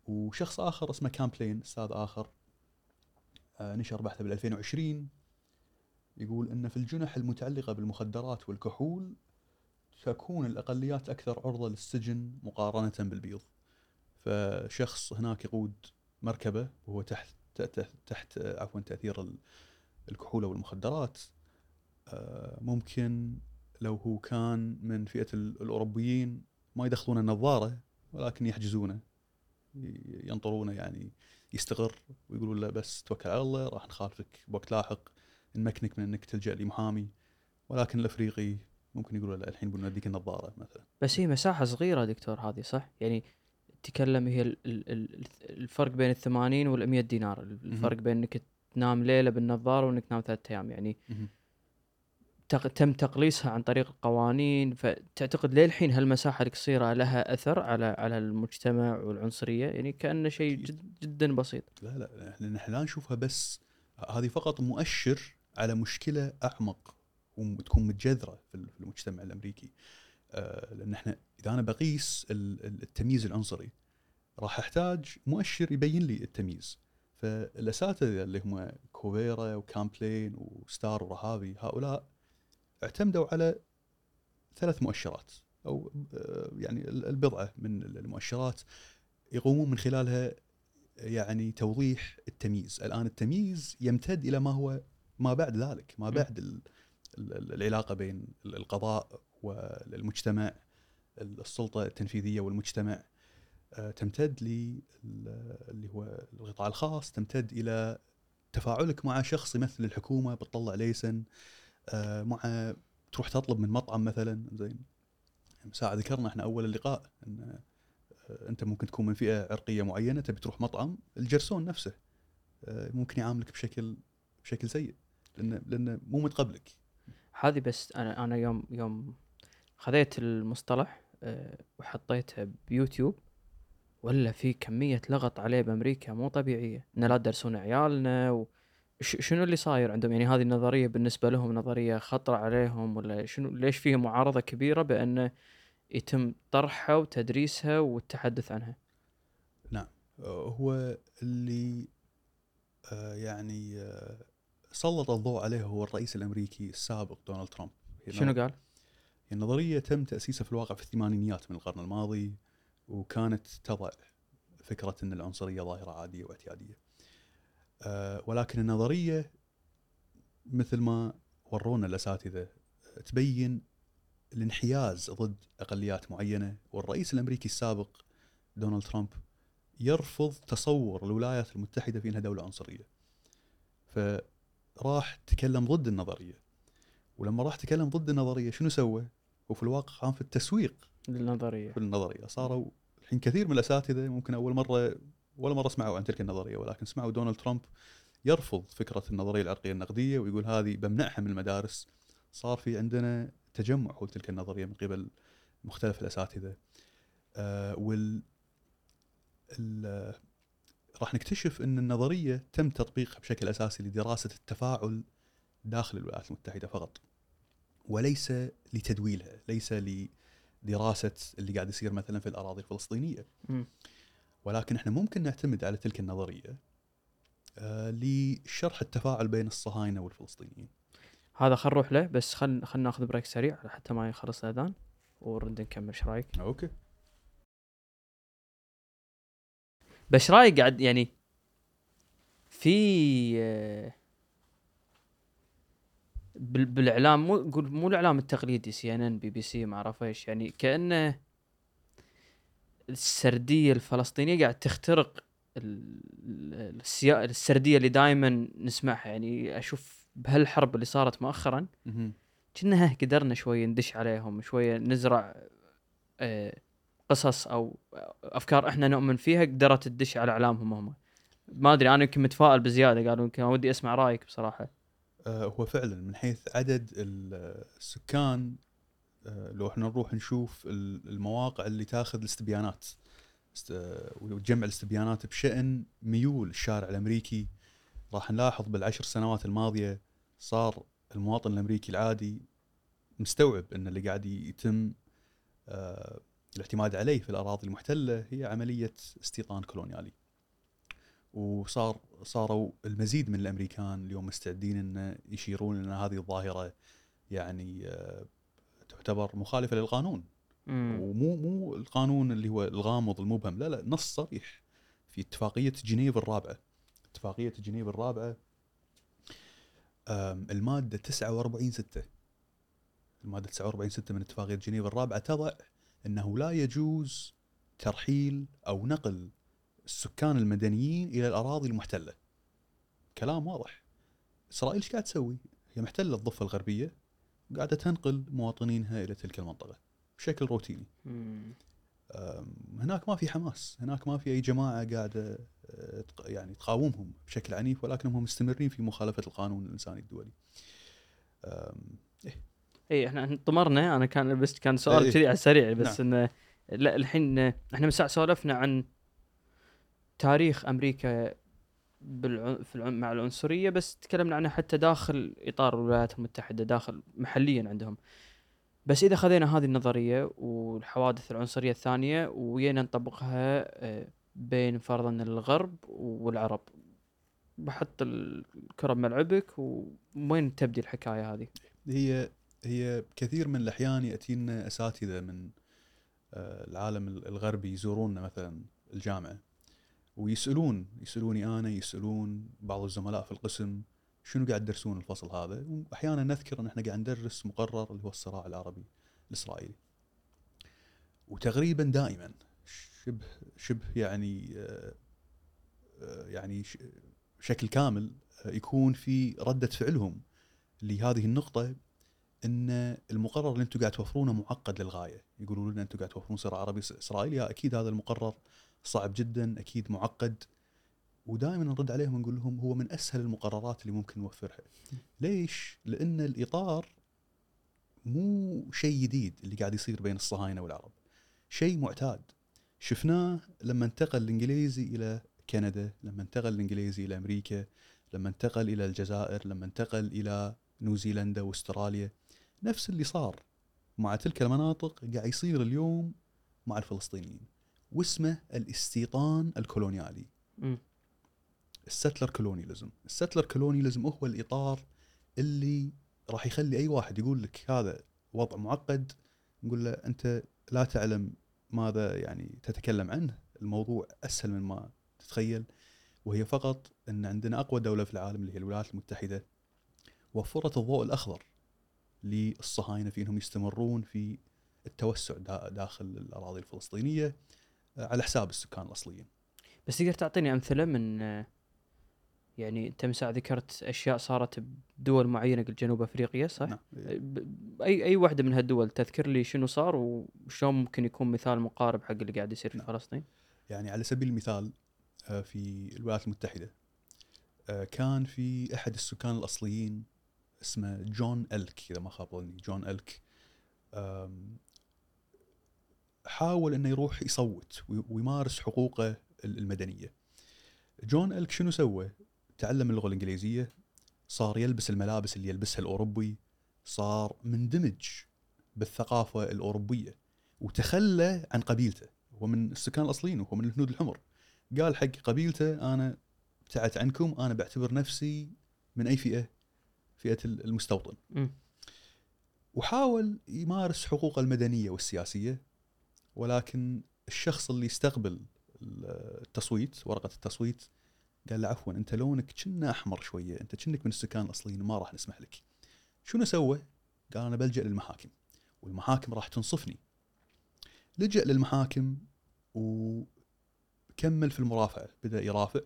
وشخص آخر اسمه كامبلين أستاذ آخر آه، نشر بحثه بال 2020 يقول إن في الجنح المتعلقة بالمخدرات والكحول تكون الأقليات أكثر عرضة للسجن مقارنة بالبيض. فشخص هناك يقود مركبة وهو تحت تحت, عفوا تأثير ال- الكحول والمخدرات آه، ممكن لو هو كان من فئة ال- الأوروبيين ما يدخلون النظارة ولكن يحجزونه ينطرونه يعني يستقر ويقولون له بس توكل على الله راح نخالفك بوقت لاحق نمكنك من إنك تلجأ لمحامي. ولكن الأفريقي ممكن يقولوا لا الحين بنوديك النظارة مثلا. بس هي مساحة صغيرة دكتور هذه صح؟ يعني تكلم هي ال- ال- ال- الفرق بين ال 80 وال 100 دينار الفرق بين إنك تنام ليلة بالنظارة وإنك تنام ثلاثة أيام. يعني تم تقليصها عن طريق القوانين. فتعتقد للحين هالمساحة القصيره لها أثر على على المجتمع والعنصرية. يعني كانه شيء. جد جدا بسيط. لا لا إحنا نحن لا نشوفها بس. هذه فقط مؤشر على مشكلة أعمق وتكون متجذرة في ال- في المجتمع الأمريكي. لأن إحنا إذا أنا بقيس ال- ال- التمييز العنصري راح أحتاج مؤشر يبين لي التمييز فالأساتذة اللي هم كوفيرا وكامبلين وستار ورهابي هؤلاء اعتمدوا على ثلاث مؤشرات أو آه، يعني ال- البضعة من المؤشرات يقومون من خلالها يعني توضيح التمييز الآن التمييز يمتد إلى ما هو ما بعد ذلك ما. بعد ال- ال- العلاقة بين ال- القضاء والمجتمع السلطة التنفيذية والمجتمع آه، تمتد لي ال- اللي هو القطاع الخاص تمتد إلى تفاعلك مع شخص يمثل الحكومة بتطلع ليسن آه، مع تروح تطلب من مطعم مثلا زين. ساعة ذكرنا إحنا أول اللقاء إن آه، أنت ممكن تكون من فئة عرقية معينة تبي تروح مطعم الجرسون نفسه ممكن يعاملك بشكل بشكل سيء لأنه لأنه مو متقبلك هذه بس أنا أنا يوم يوم خذيت المصطلح أه وحطيته بيوتيوب ولا في كمية لغط عليه بأمريكا مو طبيعية. إن لا تدرسون عيالنا و ش- شنو اللي صاير عندهم؟ يعني هذه النظرية بالنسبة لهم نظرية خطرة عليهم ولا شنو ليش فيها معارضة كبيرة بأنه يتم طرحها وتدريسها والتحدث عنها؟ آه، هو اللي آه، يعني آه، سلط الضوء عليه هو الرئيس الأمريكي السابق دونالد ترامب. شنو قال؟ النظريه تم تأسيسها في الواقع في الثمانينيات من القرن الماضي وكانت تضع فكرة إن العنصرية ظاهرة عادية واعتيادية. آه، ولكن النظرية مثل ما ورونا الأساتذة تبين الانحياز ضد أقليات معينة والرئيس الأمريكي السابق دونالد ترامب يرفض تصور الولايات المتحدة في إنها دولة عنصرية. فراح تكلم ضد النظرية. ولما راح تكلم ضد النظرية شنو سوى؟ وفي الواقع قام في التسويق للنظرية. في النظرية. صاروا الحين كثير من الأساتذة ممكن أول مرة ولا مرة سمعوا عن تلك النظرية ولكن سمعوا دونالد ترامب يرفض فكرة النظرية العرقية النقدية ويقول هذه بمنعها من المدارس. صار في عندنا تجمع حول تلك النظرية من قبل مختلف الأساتذة. آه وال ال- راح نكتشف إن النظرية تم تطبيقها بشكل أساسي لدراسة التفاعل داخل الولايات المتحدة فقط. وليس لتدويلها ليس لدراسة اللي قاعد يصير مثلا في الأراضي الفلسطينية مم. ولكن إحنا ممكن نعتمد على تلك النظرية آه، لشرح التفاعل بين الصهاينة والفلسطينيين هذا خل نروح له بس خل خل ناخذ break سريع حتى ما يخلص الأذان ونرد نكمل إيش رأيك؟ okay بس رأيك قاعد يعني في آه، بالإعلام مو قول مو الإعلام التقليدي سي ان ان بي بي سي ما أعرف إيش يعني كأنه السردية الفلسطينية قاعد تخترق السيا- السردية اللي دائما نسمعها. يعني أشوف بهالحرب اللي صارت مؤخرا. كنا قدرنا شوي ندش عليهم شوية نزرع آه، قصص أو أفكار إحنا نؤمن فيها قدرت تدش على إعلامهم هم. ما أدري أنا يمكن متفائل بزيادة قالوا يمكن ودي أسمع رأيك بصراحة. هو فعلا من حيث عدد ال- السكان آه، لو إحنا نروح نشوف ال- المواقع اللي تاخذ الاستبيانات است- آه، وتجمع الاستبيانات بشأن ميول الشارع الأمريكي راح نلاحظ بالعشر سنوات الماضية صار المواطن الأمريكي العادي مستوعب إن اللي قاعد يتم آه، الاعتماد عليه في الأراضي المحتلة هي عملية استيطان كولونيالي. وصار صاروا المزيد من الأمريكان اليوم مستعدين إن يشيرون إن هذه الظاهرة يعني آه، تعتبر مخالفة للقانون. مم. ومو مو القانون اللي هو الغامض المبهم لا لا نص صريح في اتفاقية جنيف الرابعة. اتفاقية جنيف الرابعة المادة 49 6 المادة 49 6 من اتفاقية جنيف الرابعة تضع إنه لا يجوز ترحيل أو نقل السكان المدنيين إلى الأراضي المحتلة. كلام واضح. إسرائيل إيش قاعد تسوي؟ هي محتلة الضفة الغربية وقاعده تنقل مواطنينها إلى تلك المنطقة بشكل روتيني. هناك ما في حماس هناك ما في أي جماعة قاعدة تق- يعني تقاومهم بشكل عنيف ولكنهم مستمرين في مخالفة القانون الإنساني الدولي. اي إحنا إحنا طمرنا أنا كان بس كان سؤال إيه. كذي على السريع بس نعم. إنه لا الحين إحنا من ساعه سولفنا عن تاريخ أمريكا. في. مع العنصرية بس تكلمنا عنها حتى داخل إطار الولايات المتحدة داخل محليا عندهم بس إذا خذينا هذه النظرية والحوادث العنصرية الثانية وجينا نطبقها آه، بين فرضا الغرب والعرب بحط الكرة بملعبك وين تبدي الحكاية هذه؟ هي هي كثير من الأحيان يأتينا أساتذة من آه، العالم ال- الغربي يزوروننا مثلا الجامعة ويسألون يسألوني أنا يسألون بعض الزملاء في القسم شنو قاعد تدرسون الفصل هذا؟ وأحيانا نذكر إن إحنا قاعد ندرس مقرر اللي هو الصراع العربي الإسرائيلي. وتقريبا دائما شبه شبه يعني آه، يعني بشكل كامل يكون في ردة فعلهم لهذه النقطة إن المقرر اللي أنتم قاعد توفرونه معقد للغاية. يقولون لنا أنتم قاعد توفرون صراع عربي إسرائيلي أكيد هذا المقرر صعب جدا أكيد معقد ودائما نرد عليهم ونقول لهم هو من أسهل المقررات اللي ممكن نوفرها. ليش؟ لأن الإطار مو شيء جديد اللي قاعد يصير بين الصهاينة والعرب. شيء معتاد. شفناه لما انتقل الإنجليزي إلى كندا، لما انتقل الإنجليزي إلى أمريكا، لما انتقل إلى الجزائر، لما انتقل إلى نيوزيلندا وأستراليا. نفس اللي صار مع تلك المناطق قاعد يصير اليوم مع الفلسطينيين. واسمه الاستيطان الكولونيالي. الستلر كولونياليزم. الستلر كولونياليزم هو الإطار اللي راح يخلي أي واحد يقول لك هذا وضع معقد نقول له أنت لا تعلم ماذا يعني تتكلم عنه. الموضوع أسهل من ما تتخيل. وهي فقط أن عندنا أقوى دولة في العالم اللي هي الولايات المتحدة وفرت الضوء الأخضر للصهاينة في إنهم يستمرون في التوسع دا- داخل الأراضي الفلسطينية. على حساب السكان الأصليين. بس تقدر تعطيني أمثلة من يعني أنت مساء ذكرت أشياء صارت بدول معينة قلت جنوب أفريقيا صح؟ نعم. ب- أي أي واحدة من هالدول تذكر لي شنو صار وشلون ممكن يكون مثال مقارب حق اللي قاعد يصير في نعم. فلسطين؟ يعني على سبيل المثال آه، في الولايات المتحدة آه، كان في أحد السكان الأصليين اسمه جون ألك إذا ما خاب ظني جون آم، حاول أنه يروح يصوت وي- ويمارس حقوقه ال- المدنية. جون ألك شنو سوى؟ تعلم اللغة الإنجليزية صار يلبس الملابس اللي يلبسها الأوروبي صار مندمج بالثقافة الأوروبية وتخلى عن قبيلته. هو من السكان الأصليين وهو من الهنود الحمر. قال حق قبيلته أنا ابتعدت عنكم أنا بعتبر نفسي من أي فئة؟ فئة المستوطن. مم. وحاول يمارس حقوقه المدنية والسياسية. ولكن الشخص اللي استقبل التصويت ورقة التصويت قال له عفوا أنت لونك كنا أحمر شوية أنت كنك من السكان الأصليين ما راح نسمح لك. شنو سوى؟ قال أنا بلجأ للمحاكم والمحاكم راح تنصفني. لجأ للمحاكم وكمل في المرافعة بدأ يرافع.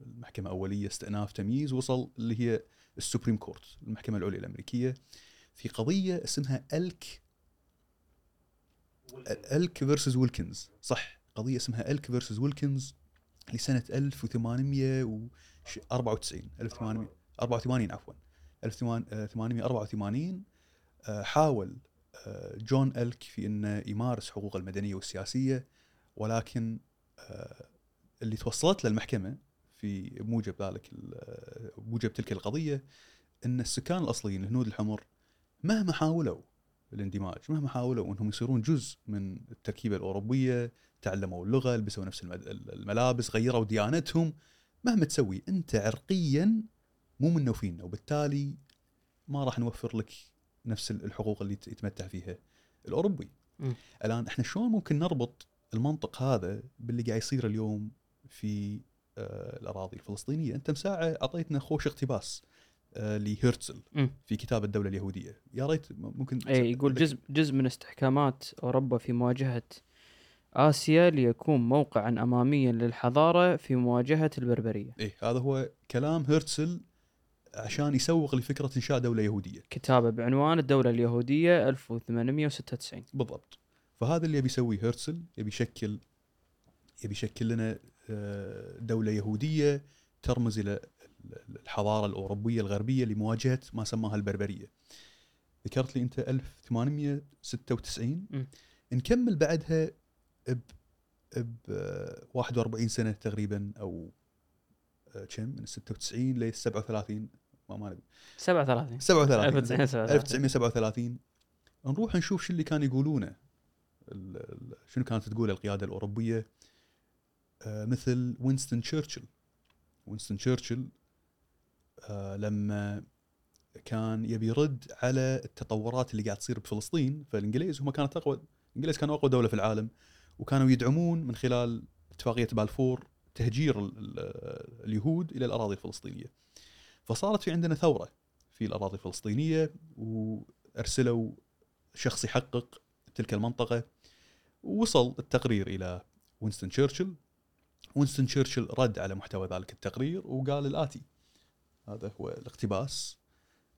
المحكمة أولية استئناف تمييز وصل اللي هي ال Supreme Court المحكمة العليا الأمريكية في قضية اسمها Elk Elk versus Wilkins صح. قضية اسمها Elk versus Wilkins لسنة 1894 1884 عفوا. 1884 آه، حاول آه، جون Elk في إنه يمارس حقوقه المدنية والسياسية ولكن آه، اللي توصلت له المحكمة في بموجب ذلك آه، بموجب تلك القضية إن السكان الأصليين الهنود الحمر مهما حاولوا الاندماج مهما حاولوا أنهم يصيرون جزء من التركيبة الأوروبية تعلموا اللغة لبسوا نفس الملابس غيروا ديانتهم مهما تسوي أنت عرقيا مو منا وفينا وبالتالي ما راح نوفر لك نفس الحقوق اللي يتمتع فيها الأوروبي. مم. الآن إحنا شلون ممكن نربط المنطق هذا باللي قاعد يصير اليوم في آه، الأراضي الفلسطينية؟ أنت مساعه أعطيتنا خوش اقتباس آه، لهرتزل مم. في كتاب الدولة اليهودية، يا ريت ممكن اي يقول جزء جزء من استحكامات أوروبا في مواجهة آسيا ليكون موقعا اماميا للحضارة في مواجهة البربرية. إيه هذا هو كلام هرتزل عشان يسوق لفكرة إنشاء دولة يهودية. كتابه بعنوان الدولة اليهودية 1896. بالضبط فهذا اللي يبي يسويه هرتزل يبي يشكل يبي يشكل لنا آه، دولة يهودية ترمز إلى الحضارة الأوروبية الغربية لمواجهة ما سماها البربرية. ذكرت لي أنت 1896 مم. نكمل بعدها ب ب آه، 41 سنة تقريبا أو آه، كم؟ من 96 ل 37 ما ما نبي 37 37 1937 1937 نروح نشوف شو اللي كانوا يقولونه. شنو كانت تقول القيادة الأوروبية؟ آه، مثل وينستون تشرشل. وينستون تشرشل لما كان يبي يرد على التطورات اللي قاعد تصير بفلسطين فالإنجليز هم كانت أقوى الإنجليز كانوا أقوى دولة في العالم وكانوا يدعمون من خلال اتفاقية بالفور تهجير ال- ال- اليهود إلى الأراضي الفلسطينية. فصارت في عندنا ثورة في الأراضي الفلسطينية وأرسلوا شخص يحقق تلك المنطقة ووصل التقرير إلى وينستون تشرشل وينستون تشرشل رد على محتوى ذلك التقرير وقال الآتي هذا هو الاقتباس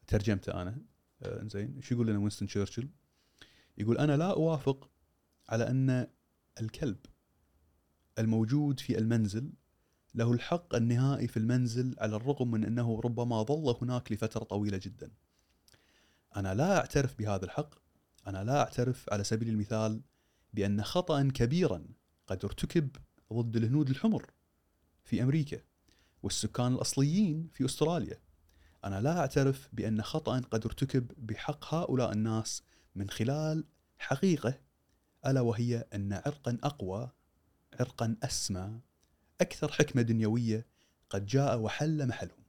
ترجمته أنا آه، زين شو يقول لنا وينستون تشرشل؟ يقول أنا لا أوافق على أن الكلب الموجود في المنزل له الحق النهائي في المنزل على الرغم من أنه ربما ظل هناك لفترة طويلة جدا. أنا لا أعترف بهذا الحق، أنا لا أعترف على سبيل المثال بأن خطا كبيرا قد ارتكب ضد الهنود الحمر في أمريكا والسكان الأصليين في أستراليا. أنا لا أعترف بأن خطأ قد ارتكب بحق هؤلاء الناس من خلال حقيقة ألا وهي أن عرقا أقوى عرقا أسمى أكثر حكمة دنيوية قد جاء وحل محلهم.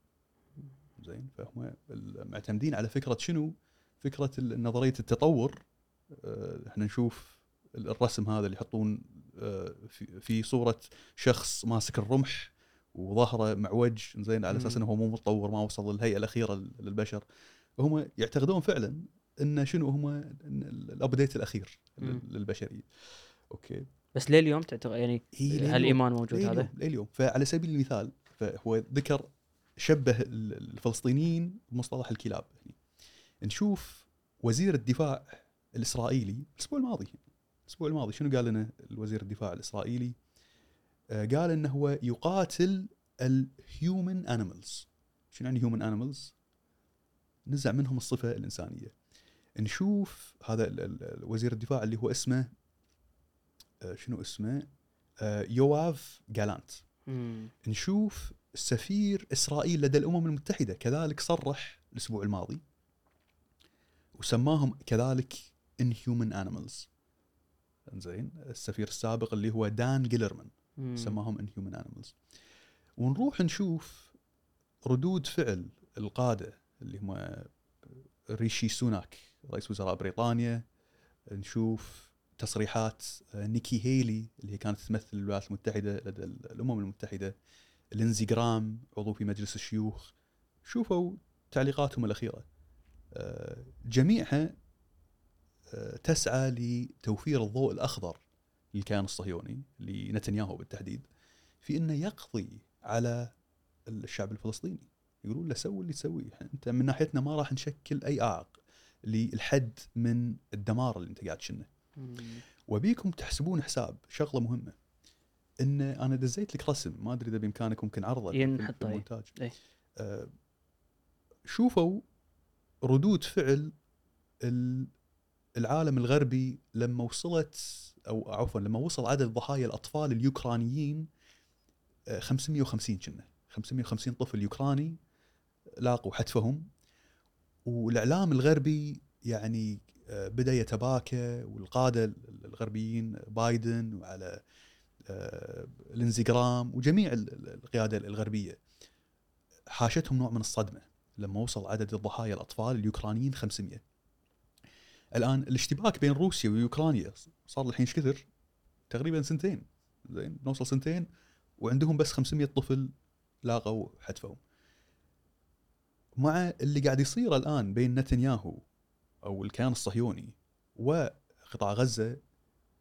زين فهم معتمدين على فكرة شنو؟ فكرة ال- نظرية التطور آه، إحنا نشوف الرسم هذا اللي يحطون آه، في- صورة شخص ماسك الرمح وظهره معوج زين على أساس. إنه هو مو متطور ما وصل للهيئة الأخيرة للبشر وهم يعتقدون فعلا إن شنو هم ال update الأخير مم. للبشرية. أوكي بس ليه اليوم تعتقد يعني هالإيمان موجود لليوم- هذا؟ لليوم فعلى سبيل المثال فهو ذكر شبه ال- الفلسطينيين بمصطلح الكلاب هني. نشوف وزير الدفاع الإسرائيلي الأسبوع الماضي الأسبوع الماضي شنو قال لنا الوزير الدفاع الإسرائيلي؟ آه، قال إنه هو يقاتل ال human animals شنو يعني human animals؟ نزع منهم الصفة الإنسانية نشوف هذا وزير الدفاع اللي هو اسمه آه، شنو اسمه؟ آه، يواف جالانت مم. نشوف سفير إسرائيل لدى الأمم المتحدة كذلك صرح الأسبوع الماضي وسماهم كذلك inhuman animals زين السفير السابق اللي هو دان جيلرمان. سماهم inhuman animals. ونروح نشوف ردود فعل القادة اللي هم ريشي سوناك رئيس وزراء بريطانيا. نشوف تصريحات نيكي هيلي اللي هي كانت تمثل الولايات المتحدة لدى الأمم المتحدة. لينزي جرام عضو في مجلس الشيوخ. شوفوا تعليقاتهم الأخيرة. آه، جميعها آه، تسعى لتوفير الضوء الأخضر للكيان الصهيوني لنتنياهو بالتحديد في إنه يقضي على الشعب الفلسطيني يقولون له سوي اللي تسويه أنت من ناحيتنا ما راح نشكل أي اعاق للحد من الدمار اللي أنت قاعد تشنه. وبيكم تحسبون حساب شغلة مهمة إن أنا دزيت لك رسم ما أدري إذا بامكانكم يمكن عرضه في- ين في إيه. المونتاج إيه. آه شوفوا ردود فعل ال- العالم الغربي لما وصلت أو عفوا لما وصل عدد ضحايا الأطفال اليوكرانيين آه، 550 كنا. 550 طفل يوكراني لاقوا حتفهم. والإعلام الغربي يعني آه، بدأ يتباكى والقادة الغربيين بايدن وعلى آه، لينزي جرام وجميع ال- ال- القيادة الغربية حاشتهم نوع من الصدمة. لما وصل عدد الضحايا الأطفال اليوكرانيين 500 الآن الاشتباك بين روسيا واوكرانيا صار الحين إيش كثر؟ تقريبا سنتين. زين نوصل سنتين وعندهم بس 500 طفل لاقوا حتفهم مع اللي قاعد يصير الآن بين نتنياهو أو الكيان الصهيوني وقطاع غزة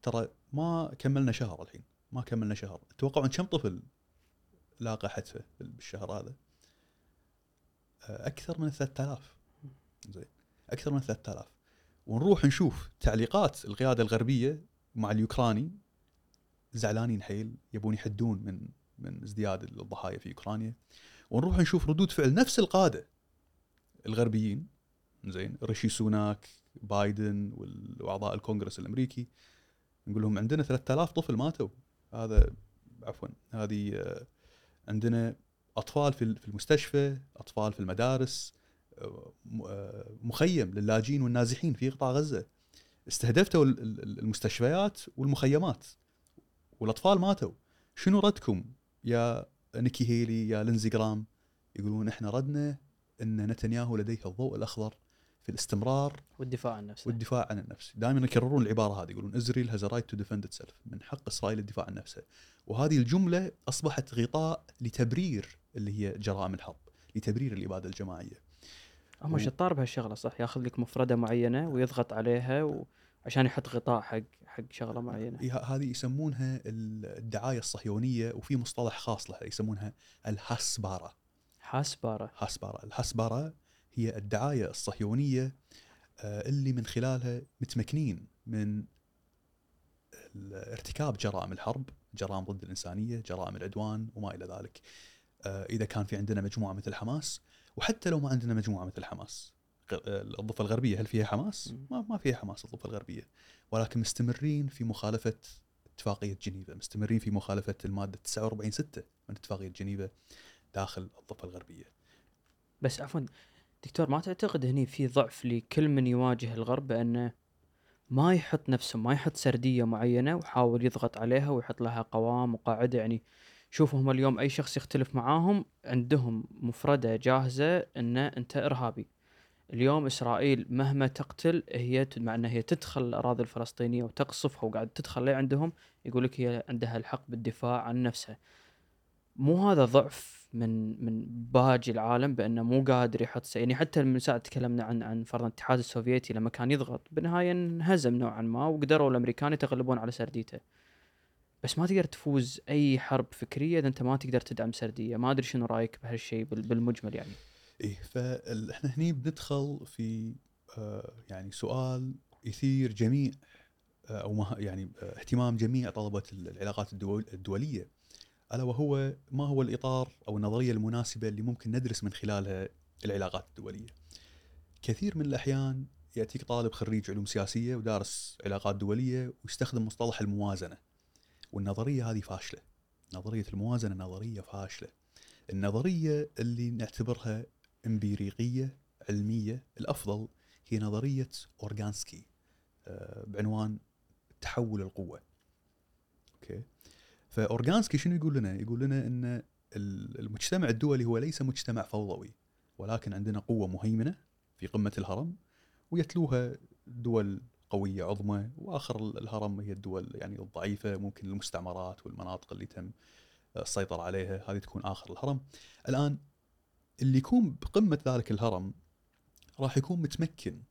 ترى ما كملنا شهر الحين ما كملنا شهر. توقعون كم طفل لاقى حتفه بالشهر هذا؟ أكثر من 3000 زين أكثر من 3000 ونروح نشوف تعليقات القيادة الغربية مع اليوكراني. زعلانين حيل يبون يحدون من من ازدياد الضحايا في اوكرانيا ونروح نشوف ردود فعل نفس القادة الغربيين. زين ريشي سوناك بايدن وأعضاء الكونغرس الأمريكي. نقول لهم عندنا 3000 طفل ماتوا. هذا عفوا هذه آه، عندنا أطفال في ال- في المستشفى أطفال في المدارس. مخيم للاجئين والنازحين في قطاع غزة. استهدفتوا ال- ال- المستشفيات والمخيمات والأطفال ماتوا. شنو ردكم؟ يا نيكي هيلي يا لينزي جرام يقولون إحنا ردنا إن نتنياهو لديه الضوء الأخضر في الاستمرار والدفاع عن نفسه. والدفاع عن النفس دائما يكررون العبارة هذه يقولون Israel has right to defend itself من حق إسرائيل الدفاع عن نفسها وهذه الجملة أصبحت غطاء لتبرير اللي هي جرائم الحرب لتبرير الإبادة الجماعية. هم و- شطار بهالشغلة صح؟ ياخذ لك مفردة معينة ويضغط عليها و... عشان يحط غطاء حق حق شغلة معينة. هذه يسمونها الدعاية الصهيونية وفي مصطلح خاص لها يسمونها الهسباره حاسباره هسبارة الهسبارة هي الدعاية الصهيونية آه، اللي من خلالها متمكنين من ارتكاب جرائم الحرب جرائم ضد الإنسانية، جرائم العدوان وما إلى ذلك. آه، إذا كان في عندنا مجموعة مثل حماس وحتى لو ما عندنا مجموعة مثل حماس. الضفة الغربية هل فيها حماس؟ ما ما فيها حماس الضفة الغربية. ولكن مستمرين في مخالفة اتفاقية جنيفا، مستمرين في مخالفة المادة 49 6 من اتفاقية جنيفا داخل الضفة الغربية. بس عفوا دكتور ما تعتقد هني في ضعف لكل من يواجه الغرب بانه ما يحط نفسه ما يحط سردية معينة ويحاول يضغط عليها ويحط لها قوام وقاعدة؟ يعني شوفوا هم اليوم أي شخص يختلف معاهم عندهم مفردة جاهزة إنه أنت إرهابي. اليوم إسرائيل مهما تقتل هي مع انها هي تدخل الأراضي الفلسطينية وتقصفها وقاعد تدخل لي عندهم يقول لك هي عندها الحق بالدفاع عن نفسها. مو هذا ضعف من من باقي العالم بأنه مو قادر يحط يعني حتى من ساعة تكلمنا عن عن فرضا الاتحاد السوفيتي لما كان يضغط بالنهاية انهزم نوعا ما وقدروا الأمريكان يتغلبون على سرديته. بس ما تقدر تفوز أي حرب فكرية إذا أنت ما تقدر تدعم سردية، ما أدري شنو رأيك بهالشيء بال- بالمجمل يعني. إيه فاحنا هني بندخل في آه، يعني سؤال يثير جميع آه، أو يعني آه، اهتمام جميع طلبة العلاقات الدول الدولية ألا وهو ما هو الإطار أو النظرية المناسبة اللي ممكن ندرس من خلالها العلاقات الدولية. كثير من الأحيان يأتيك طالب خريج علوم سياسية ودارس علاقات دولية ويستخدم مصطلح الموازنة. والنظرية هذه فاشلة. نظرية الموازنة نظرية فاشلة. النظرية اللي نعتبرها إمبيريقية علمية الأفضل هي نظرية أورغانسكي آه، بعنوان تحول القوة. أوكي. فأورغانسكي شنو يقول لنا؟ يقول لنا إن ال- المجتمع الدولي هو ليس مجتمع فوضوي ولكن عندنا قوة مهيمنة في قمة الهرم ويتلوها دول قوية عظمى وآخر ال- الهرم هي الدول يعني الضعيفة ممكن المستعمرات والمناطق اللي تم السيطرة عليها هذه تكون آخر الهرم. الآن اللي يكون بقمة ذلك الهرم راح يكون متمكن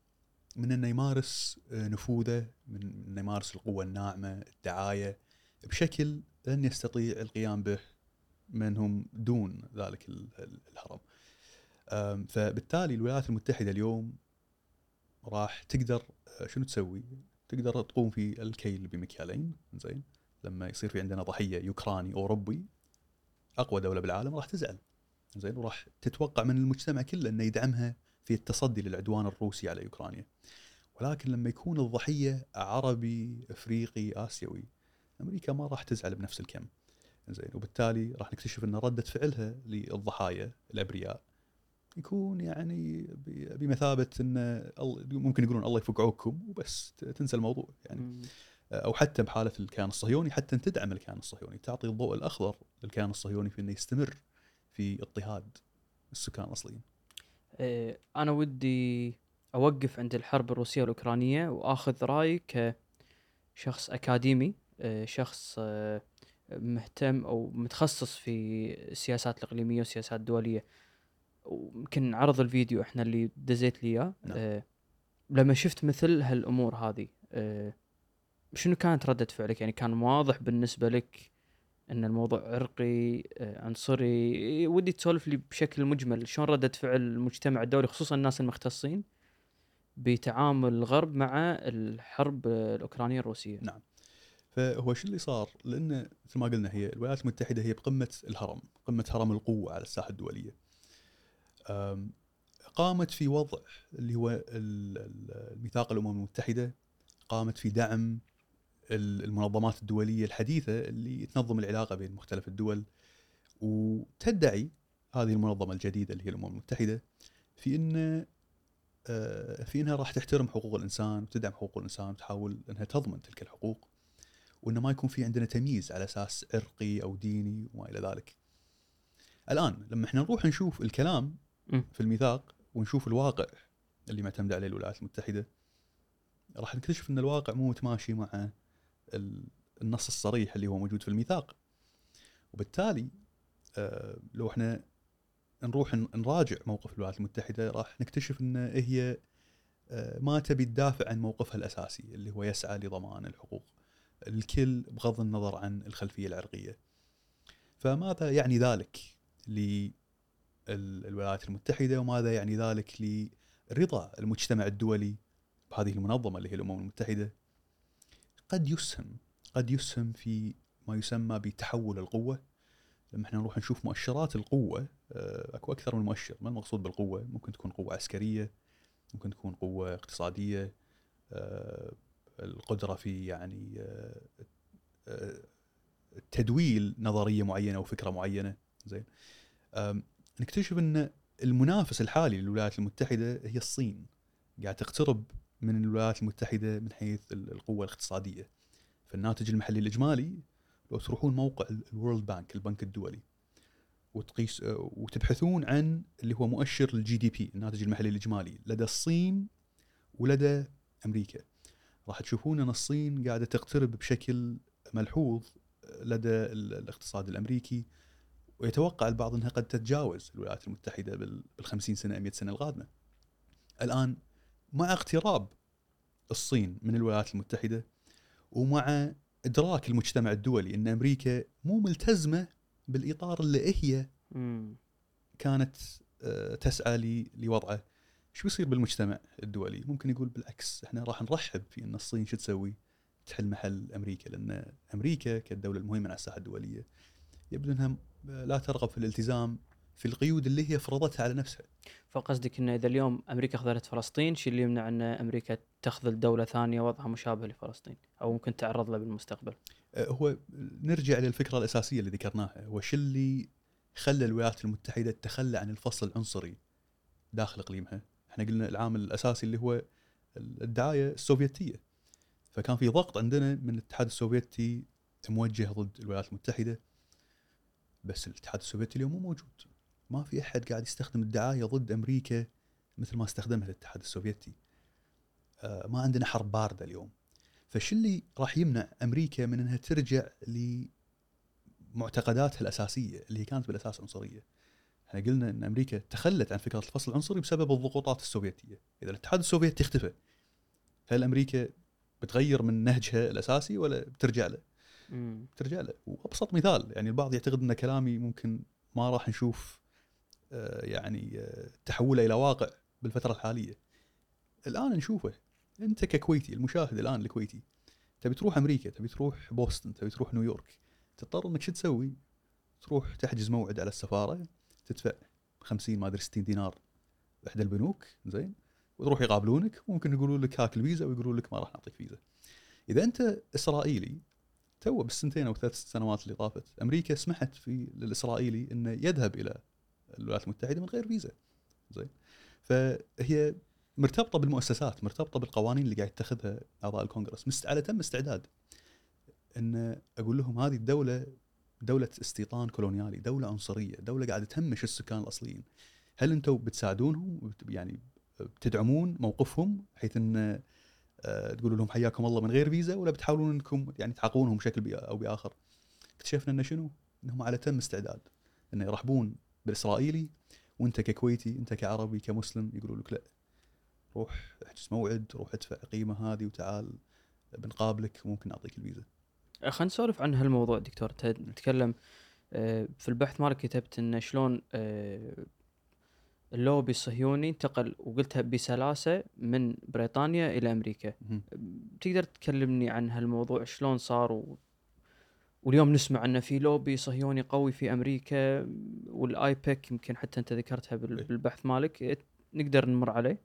من إنه يمارس آه، نفوذه من إنه يمارس القوة الناعمة الدعاية بشكل لن يستطيع القيام به من هم دون ذلك ال- ال- الهرم. فبالتالي الولايات المتحدة اليوم راح تقدر آه، شنو تسوي؟ تقدر تقوم في الكيل بمكيالين زين لما يصير في عندنا ضحية يوكراني أوروبي أقوى دولة بالعالم راح تزعل زين وراح تتوقع من المجتمع كله إنه يدعمها في التصدي للعدوان الروسي على اوكرانيا. ولكن لما يكون الضحية عربي إفريقي آسيوي أمريكا ما راح تزعل بنفس الكم. زين وبالتالي راح نكتشف إن ردة فعلها للضحايا الأبرياء يكون يعني بمثابة إن ال- ممكن يقولون الله يفك عوقكم وبس تنسى الموضوع يعني مم. أو حتى بحالة الكيان الصهيوني حتى تدعم الكيان الصهيوني تعطي الضوء الأخضر للكيان الصهيوني في إنه يستمر في اضطهاد السكان الأصليين. آه، أنا ودي أوقف عند الحرب الروسية والأوكرانية وأخذ رايك كشخص أكاديمي آه، شخص آه، مهتم أو متخصص في السياسات الإقليمية والسياسات الدولية ويمكن عرض الفيديو إحنا اللي دزيت لي إياه نعم. آه، لما شفت مثل هالأمور هذه آه، شنو كانت ردة فعلك يعني كان واضح بالنسبة لك إن الموضوع عرقي آه، عنصري ودي تسولف لي بشكل مجمل شلون ردة فعل المجتمع الدولي خصوصا الناس المختصين بتعامل الغرب مع الحرب الأوكرانية الروسية نعم. فهو شو اللي صار؟ لأن مثل ما قلنا هي الولايات المتحدة هي بقمة الهرم، قمة هرم القوة على الساحة الدولية. قامت في وضع اللي هو ال- ال- الميثاق الأمم المتحدة قامت في دعم ال- المنظمات الدولية الحديثة اللي تنظم العلاقة بين مختلف الدول وتدعي هذه المنظمة الجديدة اللي هي الأمم المتحدة في إن آه، في إنها راح تحترم حقوق الإنسان وتدعم حقوق الإنسان وتحاول إنها تضمن تلك الحقوق وإنه ما يكون في عندنا تمييز على أساس عرقي أو ديني وما إلى ذلك. الآن لما إحنا نروح نشوف الكلام. في الميثاق ونشوف الواقع اللي معتمده عليه الولايات المتحدة راح نكتشف إن الواقع مو متماشي مع ال- النص الصريح اللي هو موجود في الميثاق. وبالتالي آه، لو إحنا نروح نراجع موقف الولايات المتحدة راح نكتشف إن هي آه، ما تبي تدافع عن موقفها الأساسي اللي هو يسعى لضمان الحقوق الكل بغض النظر عن الخلفية العرقية. فماذا يعني ذلك للولايات المتحدة وماذا يعني ذلك لرضا المجتمع الدولي بهذه المنظمة اللي هي الأمم المتحدة؟ قد يسهم قد يسهم في ما يسمى بتحول القوة. لما إحنا نروح نشوف مؤشرات القوة آه، أكو أكثر من مؤشر. ما المقصود بالقوة؟ ممكن تكون قوة عسكرية ممكن تكون قوة اقتصادية آه، القدرة في يعني آه، تدويل نظرية معينة أو فكرة معينة. زين؟ نكتشف إن المنافس الحالي للولايات المتحدة هي الصين. قاعد تقترب من الولايات المتحدة من حيث ال- القوة الاقتصادية. فالناتج المحلي الإجمالي لو تروحون موقع ال World Bank البنك الدولي وتقيس آه، وتبحثون عن اللي هو مؤشر ال GDP الناتج المحلي الإجمالي. لدى الصين ولدى أمريكا. راح تشوفون أن الصين قاعدة تقترب بشكل ملحوظ لدى ال- الاقتصاد الأمريكي ويتوقع البعض إنها قد تتجاوز الولايات المتحدة بال 50 سنة 100 سنة القادمه. الآن مع اقتراب الصين من الولايات المتحدة ومع إدراك المجتمع الدولي إن أمريكا مو ملتزمة بالإطار اللي هي. كانت آه، تسعى لوضعه شو بيصير بالمجتمع الدولي ممكن يقول بالعكس إحنا راح نرحب في إن الصين شو تسوي تحل محل أمريكا لأن أمريكا كالدوله المهيمنه على الساحة الدولية يبدو إنها لا ترغب في الالتزام في القيود اللي هي فرضتها على نفسها. فقصدك إن إذا اليوم أمريكا خذلت فلسطين شيء اللي يمنع إن أمريكا تخذل دولة ثانية وضعها مشابه لفلسطين أو ممكن تعرض له بالمستقبل. آه، هو نرجع للفكرة الأساسية اللي ذكرناها. هو شو اللي خلى الولايات المتحدة تتخلى عن الفصل العنصري داخل إقليمها؟ إحنا قلنا العامل الأساسي اللي هو الدعاية السوفيتية. فكان في ضغط عندنا من الاتحاد السوفيتي موجه ضد الولايات المتحدة. بس الاتحاد السوفيتي اليوم مو موجود ما في أحد قاعد يستخدم الدعاية ضد أمريكا مثل ما استخدمها الاتحاد السوفيتي آه، ما عندنا حرب باردة اليوم فش اللي راح يمنع أمريكا من إنها ترجع لمعتقداتها الأساسية اللي هي كانت بالأساس عنصرية. إحنا قلنا إن أمريكا تخلت عن فكرة الفصل العنصري بسبب الضغوطات السوفيتية، إذا الاتحاد السوفيتي اختفى هل أمريكا بتغير من نهجها الأساسي ولا بترجع له؟ مم. بترجع له، وأبسط مثال يعني البعض يعتقد إن كلامي ممكن ما راح نشوف آه، يعني آه، تحوله إلى واقع بالفترة الحالية. الآن نشوفه أنت ككويتي المشاهد الآن الكويتي تبي تروح أمريكا تبي تروح بوسطن تبي تروح نيويورك تضطر إنك شو تسوي؟ تروح تحجز موعد على السفارة تدفع 50 ما أدري 60 دينار باحدى البنوك زين وتروح يقابلونك ممكن يقولوا لك هاك الفيزا ويقولوا لك ما راح نعطيك فيزا. إذا أنت إسرائيلي تو بالسنتين أو ثلاث سنوات اللي طافت أمريكا سمحت في للإسرائيلي إنه يذهب إلى الولايات المتحدة من غير فيزا. زين. فهي مرتبطة بالمؤسسات مرتبطة بالقوانين اللي قاعد يتخذها أعضاء الكونغرس. مست على تم استعداد إن أقول لهم هذه الدولة دولة استيطان كولونيالي دولة عنصرية دولة قاعدة تهمش السكان الأصليين. هل أنتم بتساعدونهم؟ يعني بتدعمون موقفهم؟ حيث إن تقولوا لهم حياكم الله من غير فيزا ولا بتحاولون انكم يعني تعاقبونهم بشكل أو بآخر. اكتشفنا إنه شنو؟ إنهم على تم استعداد. انه يرحبون بالإسرائيلي وإنت ككويتي إنت كعربي كمسلم يقولوا لك لا. روح احجز موعد روح ادفع القيمه هذه وتعال بنقابلك ممكن نعطيك الفيزا. آه، خلينا نسولف عن هالموضوع دكتور. تتكلم آه، في البحث مالك كتبت إن شلون آه، اللوبي الصهيوني انتقل وقلتها بسلاسة من بريطانيا إلى أمريكا. مهم. تقدر تكلمني عن هالموضوع؟ شلون صار؟ و... واليوم نسمع إنه في لوبي صهيوني قوي في أمريكا والأيباك يمكن حتى أنت ذكرتها بال- إيه. بالبحث مالك. إيه، نقدر نمر عليه؟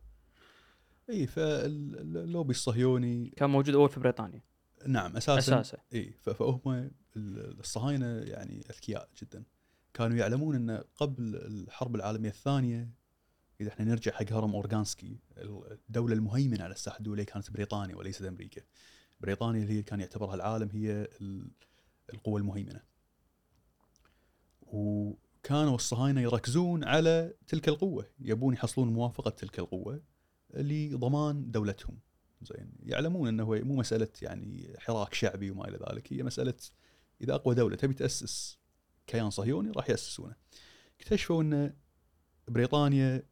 اي فاللوبي الصهيوني كان موجود أول في بريطانيا. نعم أساسا. أساسا. اي فهم ال- الصهاينة يعني أذكياء جدا. كانوا يعلمون ان قبل الحرب العالمية الثانية إذا إحنا نرجع حق هرم أورغانسكي الدولة المهيمنة على الساحة الدولية كانت بريطانيا وليست أمريكا. بريطانيا اللي هي كان يعتبرها العالم هي ال- القوة المهيمنة. وكانوا الصهاينة يركزون على تلك القوة، يبون يحصلون موافقة تلك القوة لضمان دولتهم. زين يعلمون إنه مو مسألة يعني حراك شعبي وما إلى ذلك، هي مسألة إذا أقوى دولة تبي تأسس كيان صهيوني راح يأسسونه. اكتشفوا إن بريطانيا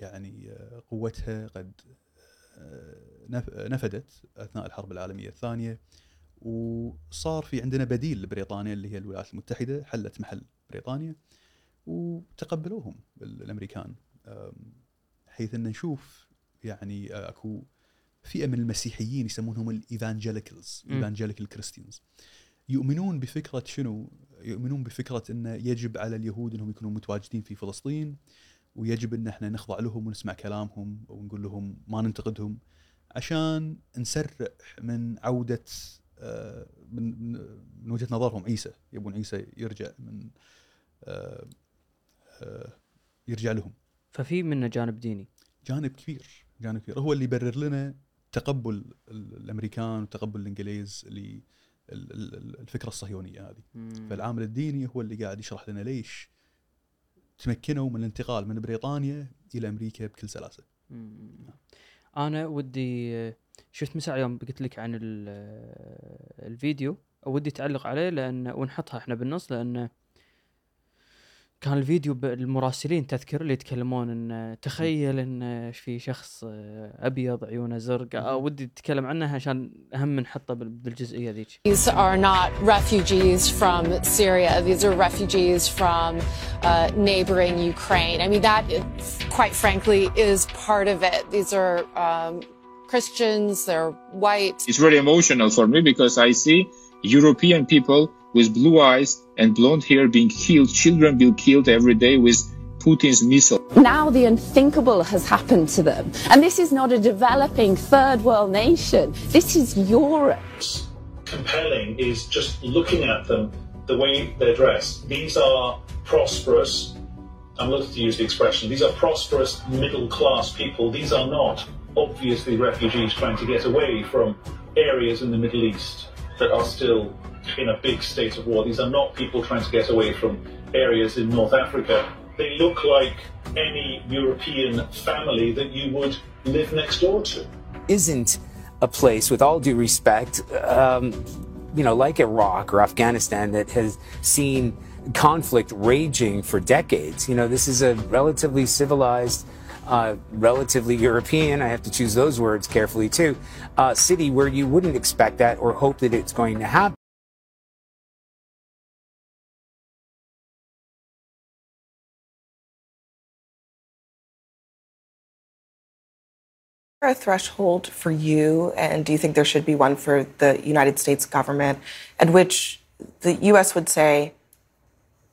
يعني آه، قوتها قد آه، نف- نفدت أثناء الحرب العالمية الثانية وصار في عندنا بديل لبريطانيا اللي هي الولايات المتحدة حلت محل بريطانيا وتقبلوهم ال- الامريكان حيث أن نشوف يعني آه، أكو فئة من المسيحيين يسمونهم ال evangelicals. evangelical Christians يؤمنون بفكرة شنو؟ يؤمنون بفكرة انه يجب على اليهود أنهم يكونوا متواجدين في فلسطين ويجب إن إحنا نخضع لهم ونسمع كلامهم ونقول لهم ما ننتقدهم عشان نسرع من عودة آه، من من وجهة نظرهم. عيسى يبون عيسى يرجع من آه، آه، يرجع لهم. ففي منه جانب ديني. جانب كبير جانب كبير. هو اللي يبرر لنا تقبل ال- الأمريكان وتقبل الإنجليز للفكره الصهيونية هذه. مم. فالعامل الديني هو اللي قاعد يشرح لنا ليش تمكنوا من الانتقال من بريطانيا إلى أمريكا بكل سلاسة. أنا ودي شفت مساء يوم قلت لك عن ال- الفيديو ودي تعلق عليه لأن ونحطها إحنا بالنص لأن كان الفيديو بالمراسلين تذكر اللي يتكلمون ان تخيل ان في شخص ابيض عيونه زرقاء آه، ودي تتكلم عنها عشان اهم نحطه بال- بالجزئيه ذيك These are not refugees from Syria. These are refugees from uh, neighboring Ukraine. I mean, that, quite frankly, is part of it. These are um, Christians, they're white. It's very emotional for me because I see European people with blue eyes and blonde hair being killed, children being killed every day with Putin's missile. Now the unthinkable has happened to them. And this is not a developing third world nation. This is Europe. compelling is just looking at them, the way they're dressed. These are prosperous, I'm loath to use the expression, these are prosperous middle class people. These are not obviously refugees trying to get away from areas in the Middle East that are still in a big state of war. These are not people trying to get away from areas in North Africa. They look like any European family that you would live next door to. isn't a place, with all due respect, um, you know, like Iraq or Afghanistan that has seen conflict raging for decades. You know, this is a relatively civilized, uh, relatively European, I have to choose those words carefully too, uh, city where you wouldn't expect that or hope that it's going to happen. a threshold for you, and do you think there should be one for the United States government, at which the U.S. would say,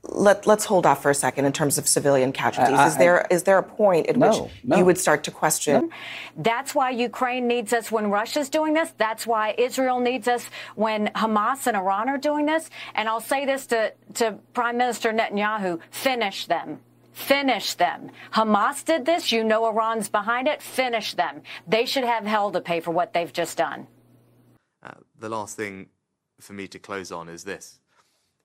Let, let's hold off for a second in terms of civilian casualties? I- is there is there a point at No, which no. you would start to question? That's why Ukraine needs us when Russia's doing this. That's why Israel needs us when Hamas and Iran are doing this. And I'll say this to, to Prime Minister Netanyahu finish them. Finish them. Hamas did this. You know Iran's behind it. Finish them. They should have hell to pay for what they've just done. Uh, the last thing for me to close on is this.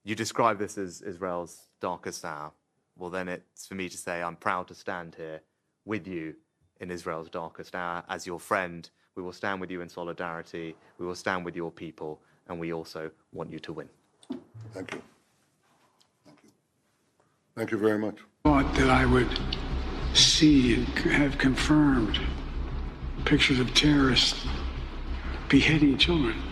You describe this as Israel's darkest hour. Well, then it's for me to say I'm proud to stand here with you in Israel's darkest hour. As your friend, we will stand with you in solidarity. We will stand with your people, and we also want you to win. Thank you. Thank you. Thank you very much. thought that I would see and have confirmed pictures of terrorists beheading children.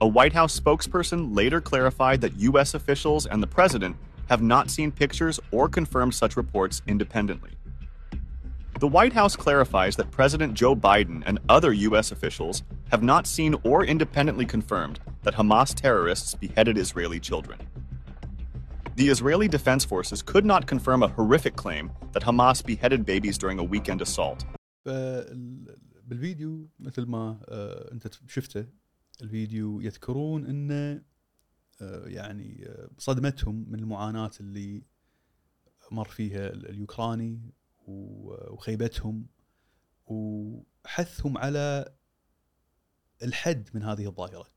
A White House spokesperson later clarified that U.S. officials and the president have not seen pictures or confirmed such reports independently. The White House clarifies that President Joe Biden and other U.S. officials have not seen or independently confirmed that Hamas terrorists beheaded Israeli children. The Israeli Defense Forces could not confirm a horrific claim that Hamas beheaded babies during a weekend assault. فال- بالفيديو مثل ما آه، انت شفته الفيديو يذكرون انه آه، يعني آه، صدمتهم من المعاناة اللي مر فيها ال- اليوكراني و- وخيبتهم وحثهم على الحد من هذه الظاهرة.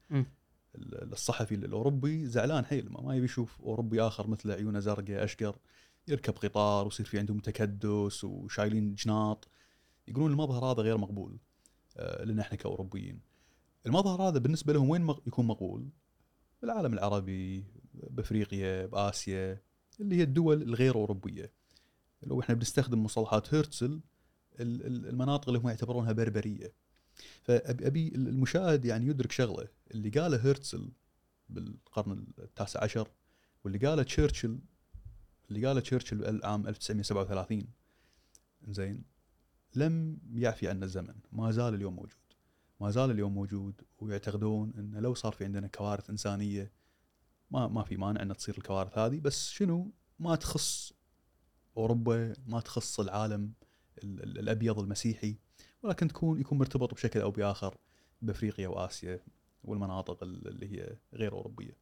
الصحفي الأوروبي زعلان حيل ما يبي يشوف أوروبي آخر مثله عيونه زرقاء أشقر يركب قطار ويصير في عندهم تكدس وشايلين جناط يقولون المظهر هذا غير مقبول آه، لنا إحنا كأوروبيين. المظهر هذا بالنسبة لهم وين يكون مقبول؟ بالعالم العربي بأفريقيا بآسيا اللي هي الدول الغير أوروبية. لو إحنا بنستخدم مصطلحات ال- المناطق اللي هم يعتبرونها بربرية. فابي أبي المشاهد يعني يدرك شغلة اللي قاله هيرتزل بالقرن التاسع عشر واللي قاله تشرشل اللي قاله تشرشل العام 1937 زين لم يعفي عنا الزمن ما زال اليوم موجود ما زال اليوم موجود ويعتقدون إن لو صار في عندنا كوارث إنسانية ما ما في مانع ان تصير الكوارث هذه بس شنو ما تخص أوروبا ما تخص العالم ال- ال- الأبيض المسيحي ولكن تكون يكون مرتبط بشكل أو بآخر بأفريقيا وآسيا والمناطق ال- اللي هي غير أوروبية.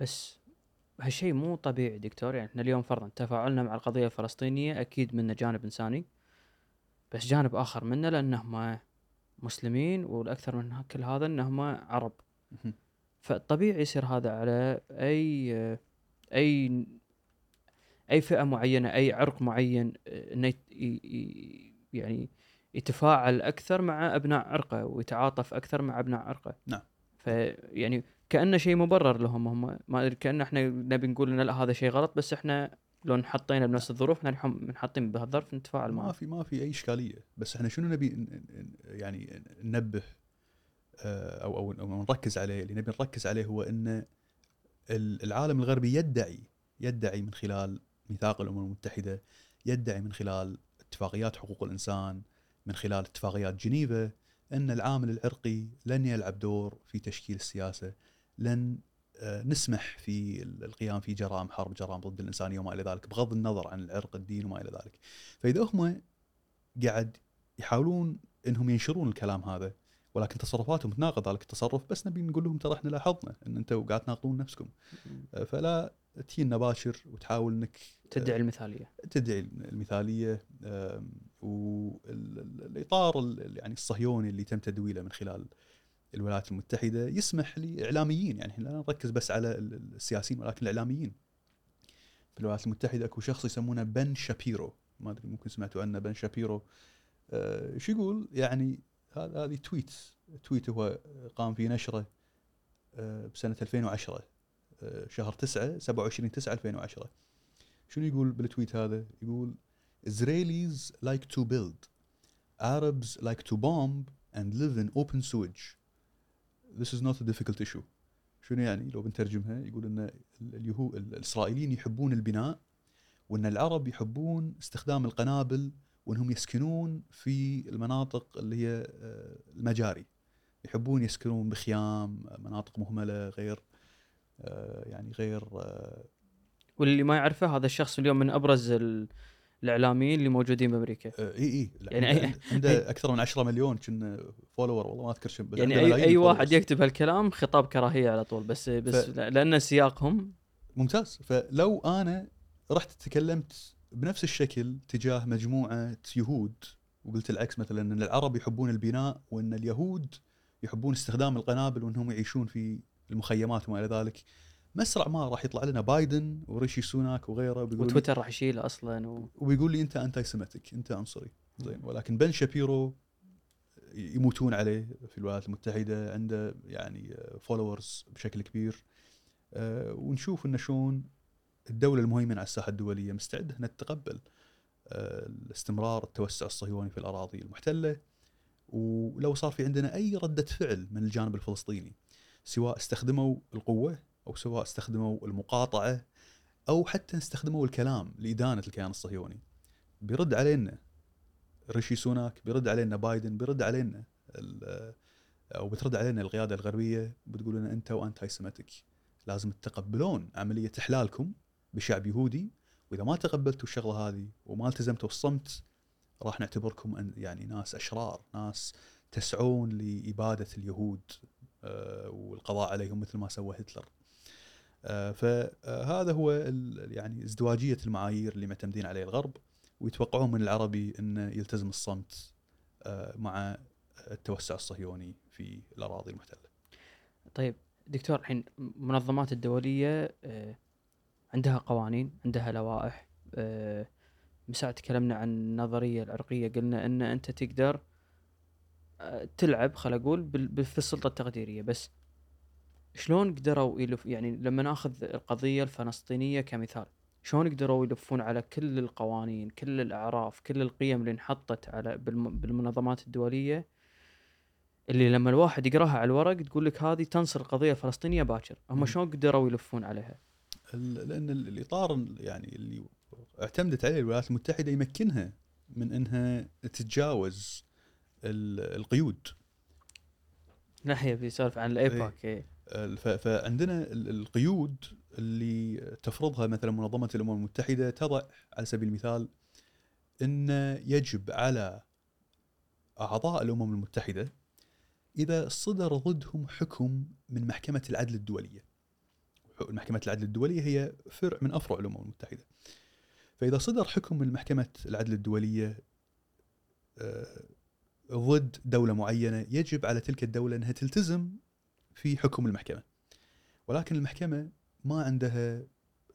بس هالشيء مو طبيعي دكتور يعني إحنا اليوم فرضا تفاعلنا مع القضية الفلسطينية أكيد منه جانب إنساني بس جانب آخر منه لانهم مسلمين والأكثر من كل هذا انهم عرب. فالطبيعي يصير هذا على أي أي أي فئة معينة أي عرق معين إنه يعني يتفاعل أكثر مع أبناء عرقه ويتعاطف أكثر مع أبناء عرقه نعم. فيعني كأنه شيء مبرر لهم هم ما أدري كان إحنا نبي نقول إن لا هذا شيء غلط بس إحنا لو انحطينا بنفس الظروف إحنا الحين منحطين بهالظرف نتفاعل ما معه. في ما في أي إشكالية. بس إحنا شنو نبي يعني ننبه آه، أو أو أو نركز عليه؟ اللي نبي نركز عليه هو إن ال- العالم الغربي يدعي يدعي من خلال ميثاق الأمم المتحدة يدعي من خلال اتفاقيات حقوق الإنسان من خلال اتفاقيات جنيفا إن العامل العرقي لن يلعب دور في تشكيل السياسة لن نسمح في ال- القيام في جرائم حرب جرائم ضد الانسانيه وما إلى ذلك بغض النظر عن العرق الدين وما إلى ذلك. فإذا هم قاعد يحاولون إنهم ينشرون الكلام هذا ولكن تصرفاتهم تناقض ذلك التصرف بس نبي نقول لهم ترى إحنا لاحظنا إن أنتم قاعد تناقضون نفسكم. آه، فلا تجينا باشر وتحاول إنك تدعي المثالية. تدعي المثالية والإطار يعني الصهيوني اللي تم تدويله من خلال الولايات المتحدة يسمح لإعلاميين يعني لا نركز بس على ال- السياسيين ولكن الإعلاميين. في الولايات المتحدة أكو شخص يسمونه بن شابيرو. ما أدري ممكن سمعتوا عنه بن شابيرو. آه، شو يقول؟ يعني هذا هذه تويت تويت هو قام في نشره آه، بسنة 2010 آه، شهر 9 27 9 2010 شنو يقول بالتويت هذا؟ يقول Israelis like to build. Arabs like to bomb and live in open sewage. This is not a difficult issue. شنو يعني؟ لو بنترجمها يقول إن اليهود الإسرائيليين يحبون البناء وإن العرب يحبون استخدام القنابل وإنهم يسكنون في المناطق اللي هي آه، المجاري. يحبون يسكنون بخيام مناطق مهملة غير آه، يعني غير آه، واللي ما يعرفه هذا الشخص اليوم من أبرز الإعلاميين اللي موجودين بأمريكا. اي اي لا، يعني عنده, أي- عنده أكثر من 10 مليون كنا follower والله ما أذكر شو بس يعني اي أي followers. واحد يكتب هالكلام خطاب كراهية على طول بس بس ف- لا- لأن سياقهم ممتاز. فلو أنا رحت تكلمت بنفس الشكل تجاه مجموعة يهود وقلت العكس مثلا إن العرب يحبون البناء وإن اليهود يحبون استخدام القنابل وإنهم يعيشون في المخيمات وما إلى ذلك. مسرع ما راح يطلع لنا بايدن وريشي سوناك وغيره بيقول وتويتر راح يشيله أصلا و... وبيقول لي أنت anti-Semitic أنت عنصري. زين ولكن بن شابيرو يموتون عليه في الولايات المتحدة عنده يعني followers بشكل كبير. آه، ونشوف إنه شلون الدولة المهيمنة على الساحة الدولية مستعدة إنها تتقبل آه، استمرار التوسع الصهيوني في الأراضي المحتلة. ولو صار في عندنا أي ردة فعل من الجانب الفلسطيني سواء استخدموا القوة أو سواء استخدموا المقاطعة أو حتى استخدموا الكلام لإدانة الكيان الصهيوني. بيرد علينا ريشي سوناك بيرد علينا بايدن بيرد علينا أو بترد علينا القيادة الغربية بتقول لنا أنت وانتي سيمتك لازم تتقبلون عملية إحلالكم بشعب يهودي. وإذا ما تقبلتوا الشغلة هذه وما التزمتوا الصمت راح نعتبركم يعني ناس أشرار ناس تسعون لإبادة اليهود آه، والقضاء عليهم مثل ما سوى هتلر. فهذا هو ال- يعني ازدواجية المعايير اللي معتمدين عليه الغرب ويتوقعون من العربي انه يلتزم الصمت آه، مع التوسع الصهيوني في الأراضي المحتلة. طيب دكتور الحين المنظمات الدولية آه، عندها قوانين عندها لوائح آه، من ساعه تكلمنا عن النظرية العرقية قلنا أن أنت تقدر آه، تلعب خل أقول في السلطة التقديرية بس شلون قدروا يلف يعني لما ناخذ القضية الفلسطينية كمثال شلون قدروا يلفون على كل القوانين كل الأعراف كل القيم اللي انحطت على بالم- بالمنظمات الدولية؟ اللي لما الواحد يقراها على الورق تقول لك هذه تنصر القضية الفلسطينيه باكر. هم مم. شلون قدروا يلفون عليها؟ ال- لأن ال- الإطار يعني اللي اعتمدت عليه الولايات المتحدة يمكنها من إنها تتجاوز ال- القيود. لا يبي يسولف عن الأيباك إيه. فعندنا ال- القيود اللي تفرضها مثلا منظمة الأمم المتحدة تضع على سبيل المثال إن يجب على أعضاء الأمم المتحدة إذا صدر ضدهم حكم من محكمة العدل الدولية. محكمة العدل الدولية هي فرع من أفرع الأمم المتحدة. فإذا صدر حكم من محكمة العدل الدولية آه، ضد دولة معينة يجب على تلك الدولة إنها تلتزم في حكم المحكمة. ولكن المحكمة ما عندها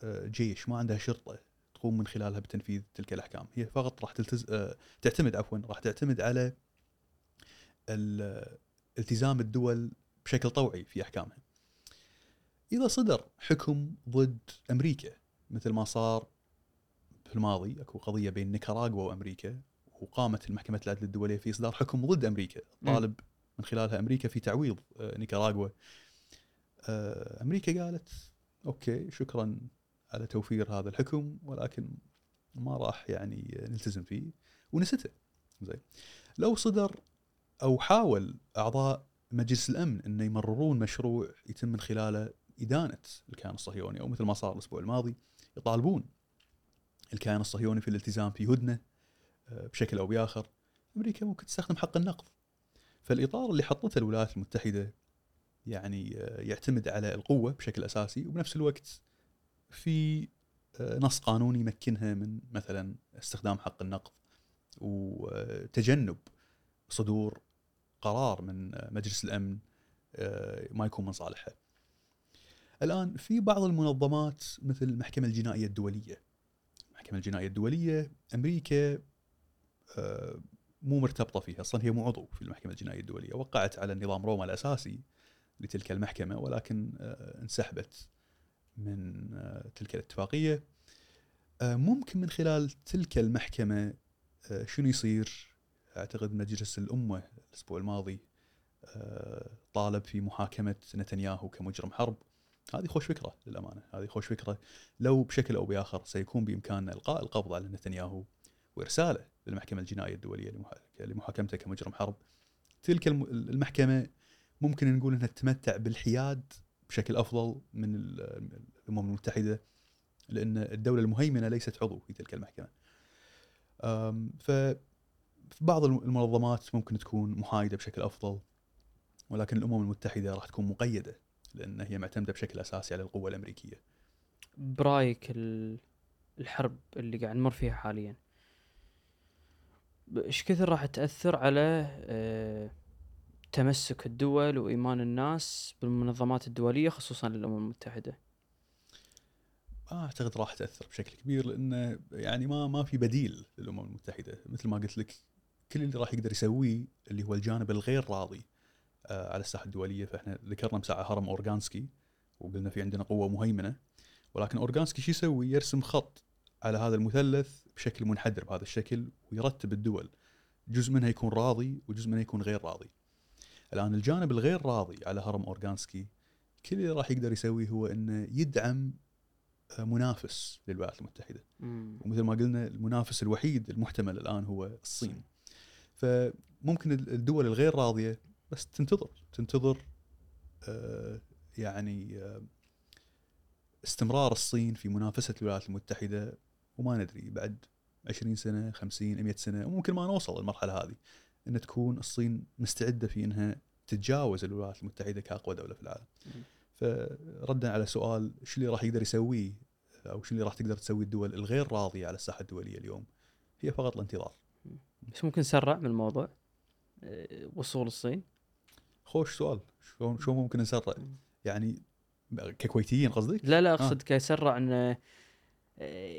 آه، جيش، ما عندها شرطة تقوم من خلالها بتنفيذ تلك الأحكام، هي فقط راح تلتز... آه، تعتمد عفوا راح تعتمد على ال- التزام الدول بشكل طوعي في أحكامها. إذا صدر حكم ضد أمريكا مثل ما صار في الماضي أكو قضية بين نيكاراغوا وأمريكا وقامت المحكمة العدل الدوليه في إصدار حكم ضد أمريكا، طالب من خلالها أمريكا في تعويض آه، نيكاراغوا. آه، أمريكا قالت أوكي شكرا على توفير هذا الحكم ولكن ما راح يعني نلتزم فيه. ونسته زين. لو صدر أو حاول أعضاء مجلس الأمن انه يمررون مشروع يتم من خلاله إدانة الكيان الصهيوني أو مثل ما صار الأسبوع الماضي يطالبون الكيان الصهيوني في الالتزام في هدنة آه، بشكل أو بآخر أمريكا ممكن تستخدم حق النقض. فالإطار اللي حطته الولايات المتحدة يعني آه، يعتمد على القوة بشكل أساسي وبنفس الوقت في آه، نص قانوني يمكنها من مثلا استخدام حق النقض وتجنب صدور قرار من آه، مجلس الأمن آه، ما يكون من صالحها. الآن في بعض المنظمات مثل المحكمه الجنائية الدولية. المحكمه الجنائية الدولية أمريكا آه، مو مرتبطة فيها، أصلا هي مو عضو في المحكمة الجنائية الدولية، وقعت على نظام روما الأساسي لتلك المحكمة ولكن آه، انسحبت من آه، تلك الاتفاقية. آه، ممكن من خلال تلك المحكمة شنو يصير؟ أعتقد مجلس الأمة الأسبوع الماضي طالب في محاكمة نتنياهو كمجرم حرب. هذه خوش فكرة للأمانة، هذه خوش فكرة لو بشكل أو بآخر سيكون بإمكاننا إلقاء القبض على نتنياهو وارساله للمحكمة الجنائية الدولية لمحا- لمحاكمته كمجرم حرب. تلك الم- المحكمة ممكن نقول إنها تتمتع بالحياد بشكل أفضل من ال- الأمم المتحدة لأن الدولة المهيمنة ليست عضو في تلك المحكمة. ف بعض الم- المنظمات ممكن تكون محايدة بشكل أفضل ولكن الأمم المتحدة راح تكون مقيدة لأن هي معتمدة بشكل أساسي على القوة الأمريكية. برأيك ال- الحرب اللي قاعد نمر فيها حاليا إيش كثر راح تأثر على آه، تمسك الدول وإيمان الناس بالمنظمات الدولية خصوصا الامم المتحدة؟ ما أعتقد راح تأثر بشكل كبير لأنه يعني ما ما في بديل للأمم المتحدة. مثل ما قلت لك كل اللي راح يقدر يسويه اللي هو الجانب الغير راضي آه، على الساحة الدولية. فإحنا ذكرنا مساعة هرم أورغانسكي وقلنا في عندنا قوة مهيمنة. ولكن أورغانسكي شو يسوي؟ يرسم خط على هذا المثلث بشكل منحدر بهذا الشكل ويرتب الدول جزء منها يكون راضي وجزء منها يكون غير راضي. الآن الجانب الغير راضي على هرم أورغانسكي كل اللي راح يقدر يسويه هو إنه يدعم آه، منافس للولايات المتحدة. ومثل ما قلنا المنافس الوحيد المحتمل الآن هو الصين. فممكن الدول الغير راضية بس تنتظر تنتظر آه، يعني آه، استمرار الصين في منافسة الولايات المتحدة وما ندري بعد 20 سنة 50 100 سنة وممكن ما نوصل للمرحلة هذه إن تكون الصين مستعدة في إنها تتجاوز الولايات المتحدة كأقوى دولة في العالم. فردا على سؤال شو اللي راح يقدر يسويه أو شو اللي راح تقدر تسوي الدول الغير راضية على الساحة الدولية اليوم هي فقط الانتظار. بس ممكن نسرع من الموضوع آه، وصول الصين خوش سؤال شلون شلون ممكن نسرع؟ يعني ككويتيين قصدك؟ لا لا آه. اقصد كيسرع إن آه،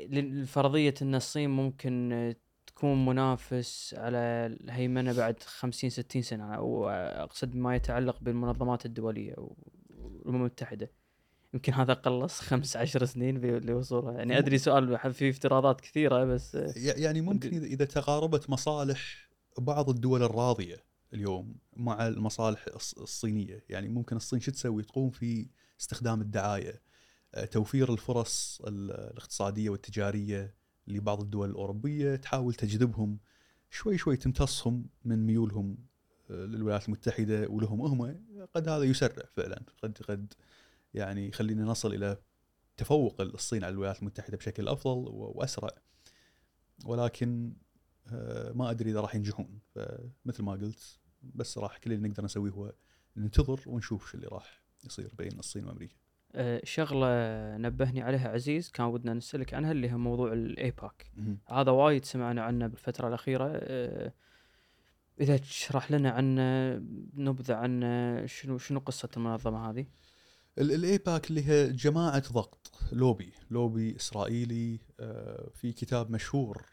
لفرضية إن الصين ممكن آه، تكون منافس على الهيمنة بعد 50 60 سنة. أو أقصد ما يتعلق بالمنظمات الدولية والأمم المتحدة. يمكن هذا قلص خمس عشر سنين لوصولها يعني أدري سؤال فيه افتراضات كثيرة بس آه، يعني ممكن اذا إذا تقاربت مصالح بعض الدول الراضية اليوم مع المصالح الص- الصينية، يعني ممكن الصين شو تسوي؟ تقوم في استخدام الدعاية، آه، توفير الفرص ال- الاقتصادية والتجارية لبعض الدول الأوروبية، تحاول تجذبهم شوي شوي تمتصهم من ميولهم آه، للولايات المتحدة ولهم هم. قد هذا يسرع فعلا. قد قد يعني يخلينا نصل إلى تفوق الصين على الولايات المتحدة بشكل أفضل وأسرع. ولكن آه، ما أدري إذا راح ينجحون. فمثل ما قلت بس راح كل اللي نقدر نسويه هو ننتظر ونشوف شو اللي راح يصير بين الصين وأمريكا. آه، شغلة نبهني عليها عزيز كان ودنا نسألك عنها اللي هو موضوع الايباك. هذا وايد سمعنا عنه بالفترة الأخيرة. آه، إذا تشرح لنا عنه نبذة عنه شنو شنو قصة المنظمة هذه؟ ال- الايباك اللي هي جماعة ضغط لوبي لوبي إسرائيلي آه، في كتاب مشهور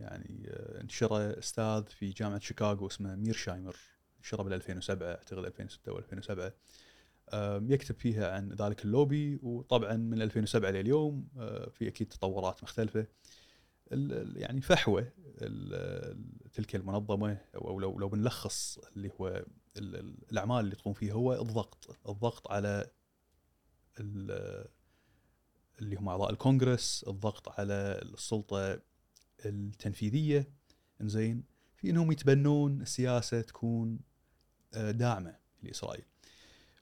يعني انشره أستاذ في جامعة شيكاغو اسمه ميرشايمر انشره بال 2007 أعتقد 2006 أو 2007 آم، يكتب فيها عن ذلك اللوبي وطبعا من 2007 لليوم آه، في أكيد تطورات مختلفة. يعني فحوى تلك المنظمة أو لو لو بنلخص اللي هو ال- ال- الأعمال اللي تقوم فيها هو الضغط الضغط على ال- اللي هم أعضاء الكونغرس الضغط على السلطة التنفيذية. إنزين في إنهم يتبنون سياسة تكون آه، داعمة لإسرائيل.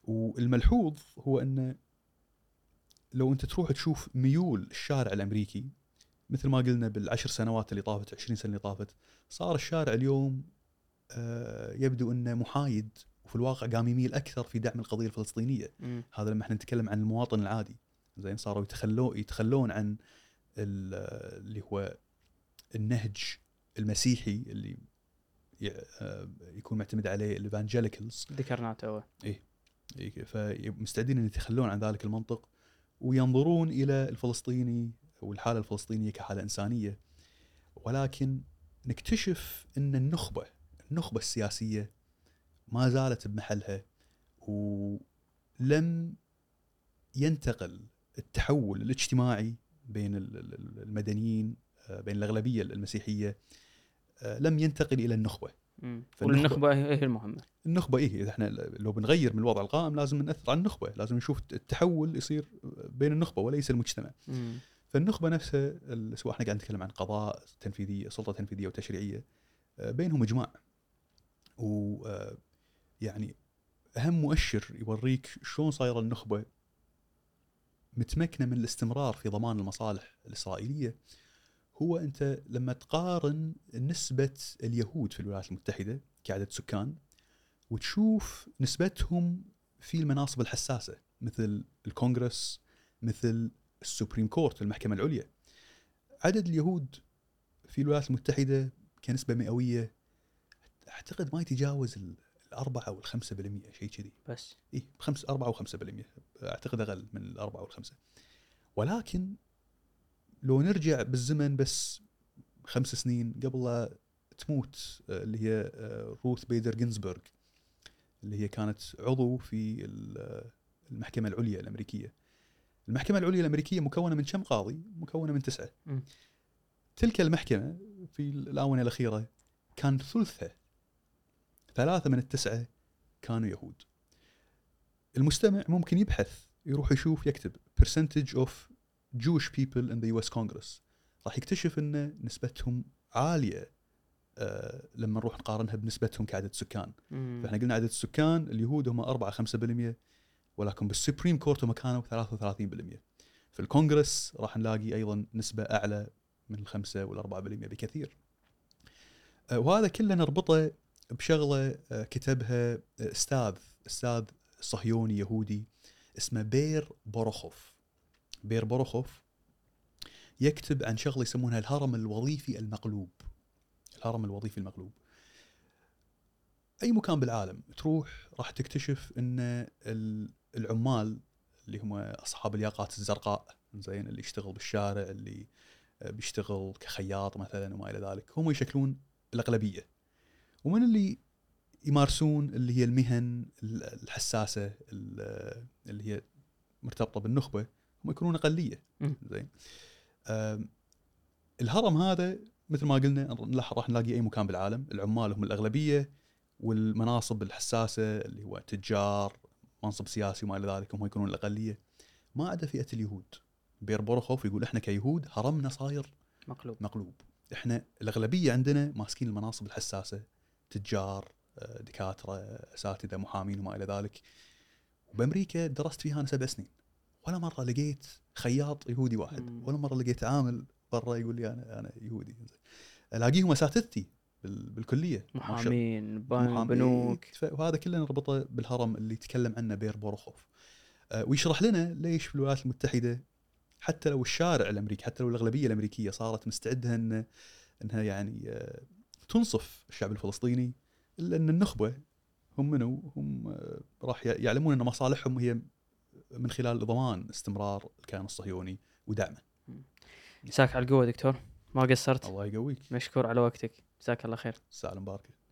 والملحوظ هو إن لو أنت تروح تشوف ميول الشارع الأمريكي مثل ما قلنا بالعشر سنوات اللي طافت 20 سنة اللي طافت صار الشارع اليوم آه، يبدو إنه محايد وفي الواقع قام يميل أكثر في دعم القضية الفلسطينية. مم. هذا لما إحنا نتكلم عن المواطن العادي. زين صاروا يتخلون يتخلون عن ال- اللي هو النهج المسيحي اللي آه، يكون معتمد عليه الإيفانجيليكلز. ذكرناه توه إيه، فمستعدين إن يتخلون عن ذلك المنطق وينظرون إلى الفلسطيني والحالة الفلسطينية كحالة إنسانية. ولكن نكتشف إن النخبة النخبة السياسية ما زالت بمحلها ولم ينتقل التحول الاجتماعي بين ال- ال- المدنيين آه، بين الأغلبية المسيحية آه، لم ينتقل إلى النخبة. والنخبة هي المهمة النخبة إيه إذا إحنا لو بنغير من الوضع القائم لازم نأثر على النخبة، لازم نشوف التحول يصير بين النخبة وليس المجتمع. مم. فالنخبة نفسها سواء إحنا قاعد نتكلم عن قضاء تنفيذية، سلطة تنفيذية وتشريعية آه، بينهم إجماع. و آه، يعني أهم مؤشر يوريك شلون صايرة النخبة متمكنة من الاستمرار في ضمان المصالح الإسرائيلية هو أنت لما تقارن نسبة اليهود في الولايات المتحدة كعدد سكان وتشوف نسبتهم في المناصب الحساسة مثل الكونغرس مثل ال Supreme Court المحكمة العليا. عدد اليهود في الولايات المتحدة كنسبة مئوية أعتقد ما يتجاوز ال- الأربعة أو الخمسة بالمية شيء كذي. بس. إيه بخمس أربعة وخمسة بالمية أعتقد أقل من الأربعة والخمسة ولكن لو نرجع بالزمن بس خمس سنين قبل لا تموت آه، اللي هي آه، روث بيدر جينزبرغ اللي هي كانت عضو في آه، المحكمة العليا الأمريكية المحكمة العليا الأمريكية مكونة من كم قاضي؟ مكونة من تسعة مم. تلك المحكمة في الآونة الأخيرة كان ثلثها ثلاثة من التسعة كانوا يهود المستمع ممكن يبحث يروح يشوف يكتب percentage of Jewish people in the US Congress. راح يكتشف ان نسبتهم عالية آه لما نروح نقارنها بنسبتهم كعدد سكان. مم. فإحنا قلنا عدد السكان اليهود هم 4 5% ولكن بال Supreme Court هم كانوا 33% في الكونغرس راح نلاقي أيضا نسبة أعلى من الخمسة والأربعة بالمئة بكثير. آه، وهذا كله نربطه بشغلة آه، كتبها آه، أستاذ أستاذ صهيوني يهودي اسمه بير بوروخوف. بير بوروخوف يكتب عن شغلة يسمونها الهرم الوظيفي المقلوب. الهرم الوظيفي المقلوب. أي مكان بالعالم تروح راح تكتشف ال- العمال اللي هم أصحاب الياقات الزرقاء زين اللي يشتغل بالشارع اللي بيشتغل كخياط مثلا وما إلى ذلك هم يشكلون الأغلبية. ومن اللي يمارسون؟ اللي هي المهن ال- الحساسة ال- اللي هي مرتبطة بالنخبة هم يكونون مم. زين. الهرم هذا مثل ما قلنا راح نلاقي أي مكان بالعالم. العمال هم الأغلبية والمناصب الحساسة اللي هو تجار منصب سياسي وما إلى ذلك هم يكونون الأقلية. ما عدا فئة اليهود. بير بورخوف يقول إحنا كيهود هرمنا صاير مقلوب. مقلوب. إحنا الأغلبية عندنا ماسكين المناصب الحساسة تجار آه، دكاترة أساتذة محامين وما إلى ذلك. وبأمريكا درست فيها أنا سبع سنين. ولا مرة لقيت خياط يهودي واحد ولا مرة لقيت عامل برا يقول لي أنا أنا يهودي. ألاقيهم أساتذتي بال- بالكلية. محامين بن- محامين. بنوك. وهذا كله نربطه بالهرم اللي يتكلم عنه بير بوروخوف. آه، ويشرح لنا ليش في الولايات المتحدة حتى لو الشارع الأمريكي حتى لو الأغلبية الأمريكية صارت مستعدة ان إنها يعني آه، تنصف الشعب الفلسطيني إلا إن النخبة هم منو؟ هم آه، راح يعلمون إن مصالحهم هي من خلال ضمان استمرار الكيان الصهيوني ودعمه. مساك على القوة دكتور. ما قصرت. الله يقويك. مشكور على وقتك. جزاك الله خير. الساعة المباركه